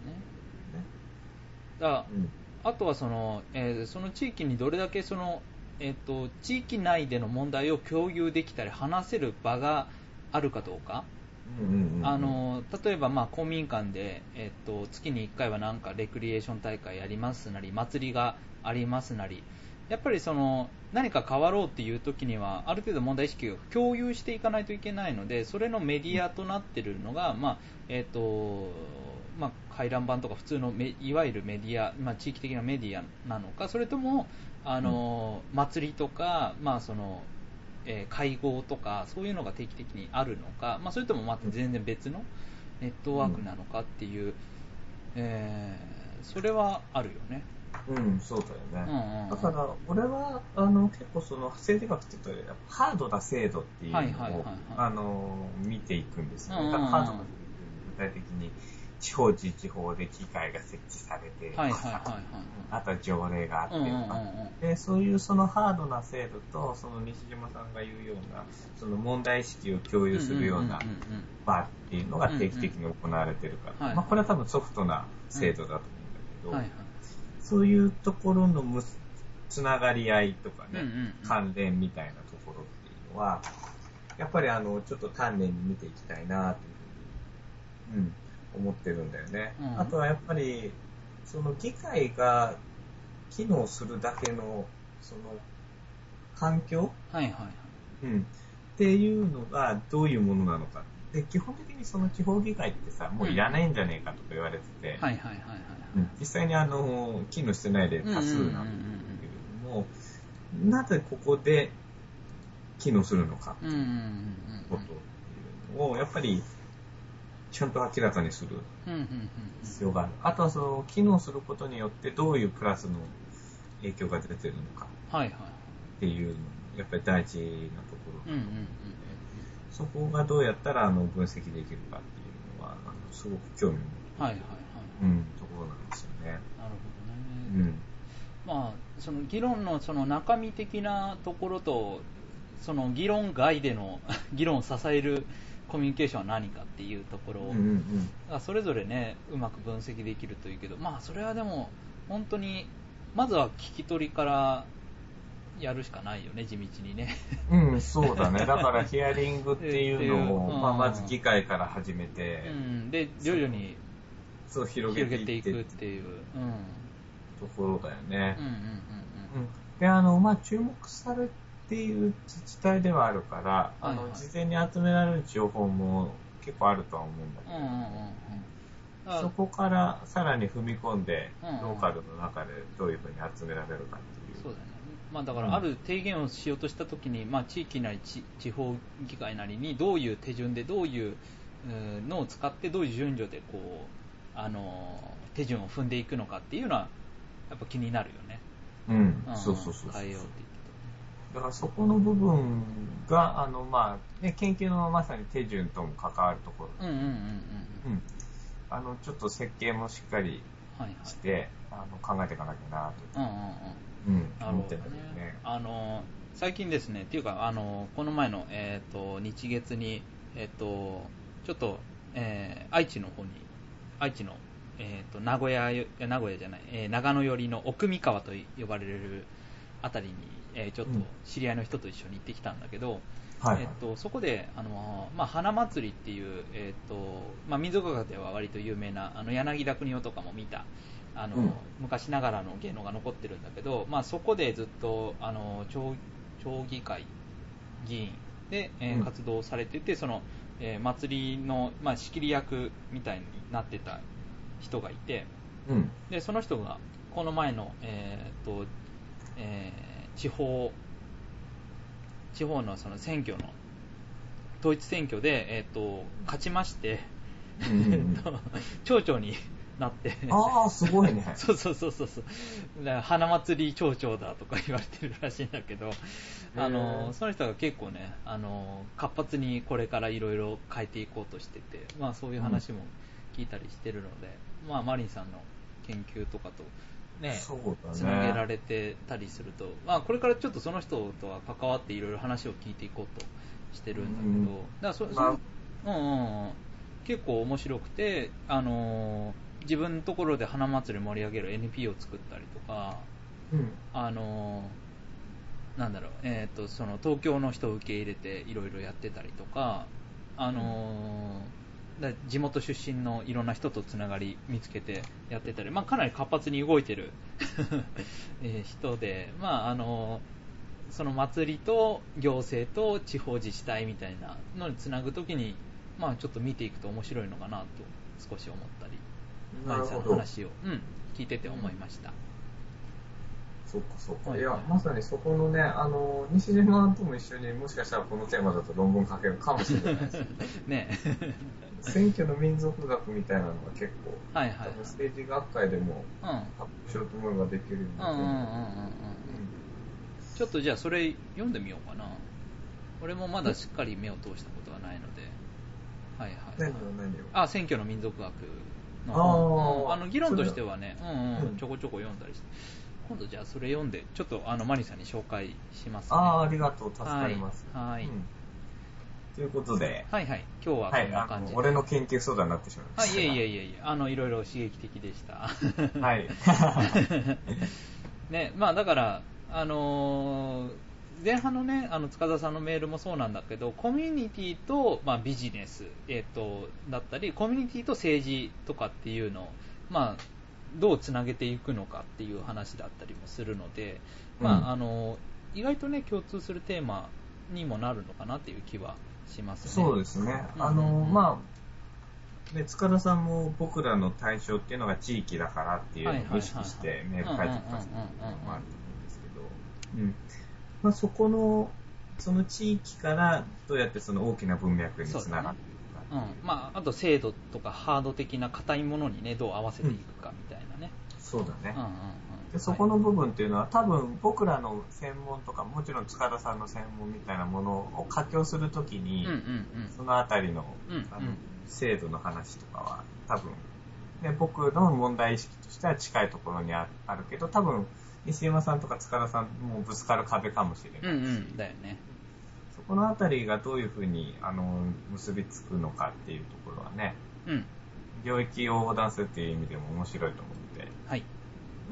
だからうん。あとはその、えーその地域にどれだけその、えー、と地域内での問題を共有できたり話せる場があるかどうか、あの例えばまあ公民館で、えー、と月に1回はなんかレクリエーション大会やりますなり祭りがありますなりやっぱりその何か変わろうっていう時にはある程度問題意識を共有していかないといけないのでそれのメディアとなっているのが、まあえーとまあ、回覧板とか普通のメいわゆるメディア、まあ、地域的なメディアなのかそれともあの、祭りとか、まあそのえー会合とかそういうのが定期的にあるのか、まあ、それともまた全然別のネットワークなのかっていう、えーそれはあるよね。うん、そうだよね。うんうん。うんだから、俺は、あの、結構その、政治学って言うと、ハードな制度っていうのを、はいはいはいはい。あの、見ていくんですよね。うんうんうん。だからハードな制度具体的に、地方自治法で機械が設置されて、はいはいはいはい。あとは条例があってうんうんうんそういうそのハードな制度と、その西島さんが言うような、その問題意識を共有するようなうんうんうんうん場っていうのが定期的に行われてるから、はい。まあこれは多分ソフトな制度だと思うんだけど、はいはいそういうところのむつながり合いとかね、うんうんうん関連みたいなところっていうのは、やっぱりあの、ちょっと丹念に見ていきたいなというふうに、うん、思ってるんだよね。うんあとはやっぱり、その議会が機能するだけの、その、環境？はいはいはいうん。っていうのがどういうものなのか。で、基本的にその地方議会ってさ、もういらないんじゃねえかとか言われてて、はいはいはいはいうん。実際にあの、機能してない例多数なんですけれども、なぜここで機能するのかといううんことっていうのを、やっぱり、ちゃんと明らかにする必要がある。あとはその、機能することによってどういうプラスの影響が出てるのかっていうのも、やっぱり大事なところ。うんうんうんそこがどうやったらあの分析できるかっていうのは、あのすごく興味の、はいはいはいうん、ところなんですよね。なるほどね、うん。まあ、その議論のその中身的なところと、その議論外での 議論を支えるコミュニケーションは何かっていうところを、うんうんあそれぞれね、うまく分析できるといいけど、まあ、それはでも、本当に、まずは聞き取りからやるしかないよね、地道にね。うん。うん、そうだね。だからヒアリングっていうのを、うんまあ、まず議会から始めて、うん、で、徐々にそう広げ広げていていってくっていう。うんところだよねうん。うんうんうん。で、あの、まあ、注目されている自治体ではあるから、あの、はいはい事前に集められる情報も結構あるとは思うんだけど、うんうんうんうんうんそこからさらに踏み込んで、ローカルの中でどういうふうに集められるかっていう。そうだ。まあ、だから、ある提言をしようとしたときに、まあ、地域なり地地方議会なりに、どういう手順で、どういううんのを使って、どういう順序で、こう、あの、手順を踏んでいくのかっていうのは、やっぱ気になるよね。うん、んそうそうそうそう。変えようってだからそこの部分が、あの、まあ、ね、研究のまさに手順とも関わるところ。うんうんうんうん。うん。あの、ちょっと設計もしっかりはいはい。して、あの、考えていかなきゃなと、うんうんうん。思ってるんだよねね。。あの、最近ですね、っていうか、あの、この前の、えっ、と、日月に、えっ、と、ちょっと、えー愛知の方に、愛知の、えっ、と、名古屋よ、いや名古屋じゃない、えー長野寄りの奥三河と呼ばれるあたりに、えーちょっとうん知り合いの人と一緒に行ってきたんだけど、はい、はいえっと、そこで、あのまあ、花祭りっていう、えっとまあ、民族学では割と有名なあの柳田国夫とかも見たあの、うん。昔ながらの芸能が残ってるんだけど、まあ、そこでずっとあの町町議会議員で、えーうん。活動されててその、えー祭りの、まあ、仕切り役みたいになってた人がいてうん。でその人がこの前の、えーっとえー地方地方のその選挙の統一選挙で、えーっと勝ちまして、うん 町長になって。ああ、すごいね。そうそうそうそう花祭り町長だとか言われてるらしいんだけどあへのーその人が結構ねあの活発にこれからいろいろ変えていこうとしてて、まあ、そういう話も聞いたりしてるので、まあ、マリンさんの研究とかとね。つなげられてたりすると、まあ、これからちょっとその人とは関わっていろいろ話を聞いていこうとしてるんだけど、うん。だからそ、まあそうんうんうん、結構面白くて、あのー自分のところで花祭り盛り上げる NP を作ったりとか、うん。あのーなんだろう、えー、とその東京の人を受け入れていろいろやってたりとか、あの地元出身のいろんな人とつながり見つけてやってたり、まあ、かなり活発に動いてる えー人で、まああのーその祭りと行政と地方自治体みたいなのにつなぐときに、まあ、ちょっと見ていくと面白いのかなと少し思ったり、マリさんの。話を、うん、聞いてて思いました。そっかそっか。はい。いや、まさにそこのね、あの、西島とも一緒にもしかしたらこのテーマだと論文書けるかもしれないし、ね。選挙の民族学みたいなのが結構、はいはい。はい多分政治学会でもうん。発表しようと思えばできるようにうんうんうんうんうん。なちょっとじゃあそれ読んでみようかな。俺もまだしっかり目を通したことはないので。はいはい、何を何を？あ選挙の民族学。のああの議論としてはねうんうん、うん。ちょこちょこ読んだりして。今度じゃあそれ読んでちょっとあのマリさんに紹介しますね。ああ、ありがとう、助かります。はい。はい。うん。ということで、はいはい。今日ははい、こんな感じ。で、あの俺の研究相談になってしまいまはい、した。いえいえいえいえ、あの、いろいろ刺激的でした。はい。ね、まあだから、あのー前半のね、あの塚田さんのメールもそうなんだけど、コミュニティと、まあ、ビジネス、えっとだったり、コミュニティと政治とかっていうのを、まあ、どうつなげていくのかっていう話だったりもするので、まあうんあの意外とね、共通するテーマにもなるのかなっていう気はしますね。そうですね。うんあの、まあ、ね、塚田さんも僕らの対象っていうのが地域だからっていうのを意識してメール書いてくださったのもあると思うんですけど、うん。まあ、そこの、その地域からどうやってその大きな文脈につながっていくか。うん。まあ、あと制度とかハード的な硬いものにねどう合わせていくかみたいなね、そうだね。うん。うんうん。でそこの部分っていうのは多分僕らの専門とかもちろん塚田さんの専門みたいなものを佳境するときに、うんうんそのあたりの,、うんあのうん制度の話とかは多分、ね、僕の問題意識としては近いところにああるけど多分西山さんとか塚田さんもぶつかる壁かもしれない、うんうんうんだよね。そこのあたりがどういうふうにあの結びつくのかっていうところはねうん。領域を横断するっていう意味でも面白いと思って、はい。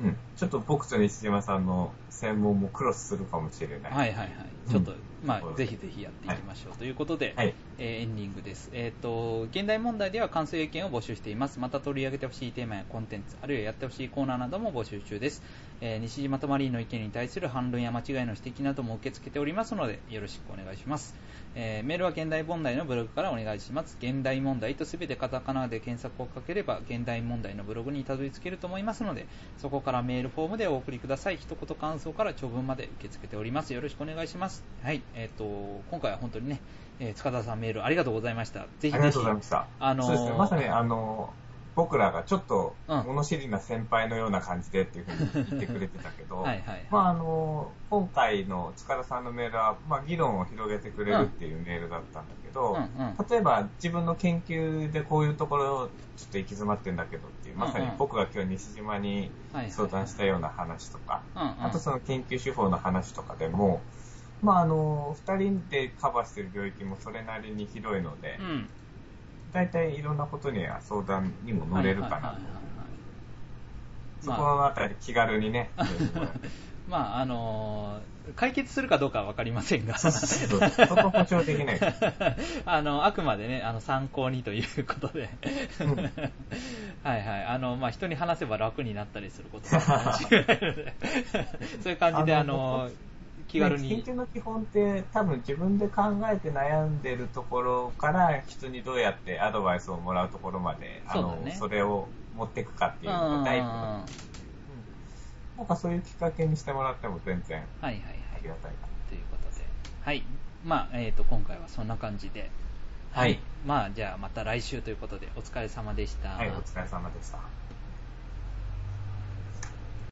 うん、ちょっと僕と西島さんの専門もクロスするかもしれない。はいはいはい。うんちょっと、まあぜひぜひやっていきましょう、ということで、はい。えーエンディングです。えっ、と現代問題では感想や意見を募集しています。また取り上げてほしいテーマやコンテンツあるいはやってほしいコーナーなども募集中です、えー西島とマリーの意見に対する反論や間違いの指摘なども受け付けておりますのでよろしくお願いします、えーメールは現代問題のブログからお願いします。現代問題とすべてカタカナで検索をかければ現代問題のブログにたどり着けると思いますのでそこからメールフォームでお送りください。一言感想から長文まで受け付けておりますよろしくお願いします。はい。えっ、と今回は本当にね、えー塚田さんメールありがとうございました。ぜひぜひありがとうございました。あのーそうですね、まさにあの、僕らがちょっとうん。物知りな先輩のような感じでっていうふうに言ってくれてたけど。まああの、今回の塚田さんのメールは、まあ議論を広げてくれるっていうメールだったんだけど、例えば自分の研究でこういうところちょっと行き詰まってんだけどっていう、まさに僕が今日西島に相談したような話とか、あとその研究手法の話とかでも、まああの、二人でカバーしてる領域もそれなりに広いので、うん。大体いろんなことには相談にも乗れるかなと。そこのあたり気軽にね。まあ、あのー解決するかどうかは分かりませんが、そこ保証できない。あの、あくまでね、あの、参考にということでうん。はいはい。あの、まあ、人に話せば楽になったりすることは間違いないので、そういう感じで、ああのの、気軽ねに。研究の基本って多分自分で考えて悩んでるところから人にどうやってアドバイスをもらうところまで、あのそれを持っていくかっていうのが大事だうんなんかそういうきっかけにしてもらっても全然はいはいはい。ありがたいかということで。はい。まあ、えっ、と、今回はそんな感じで。はい。まあ、じゃあまた来週ということで、お疲れ様でした。な。はい、お疲れ様でした。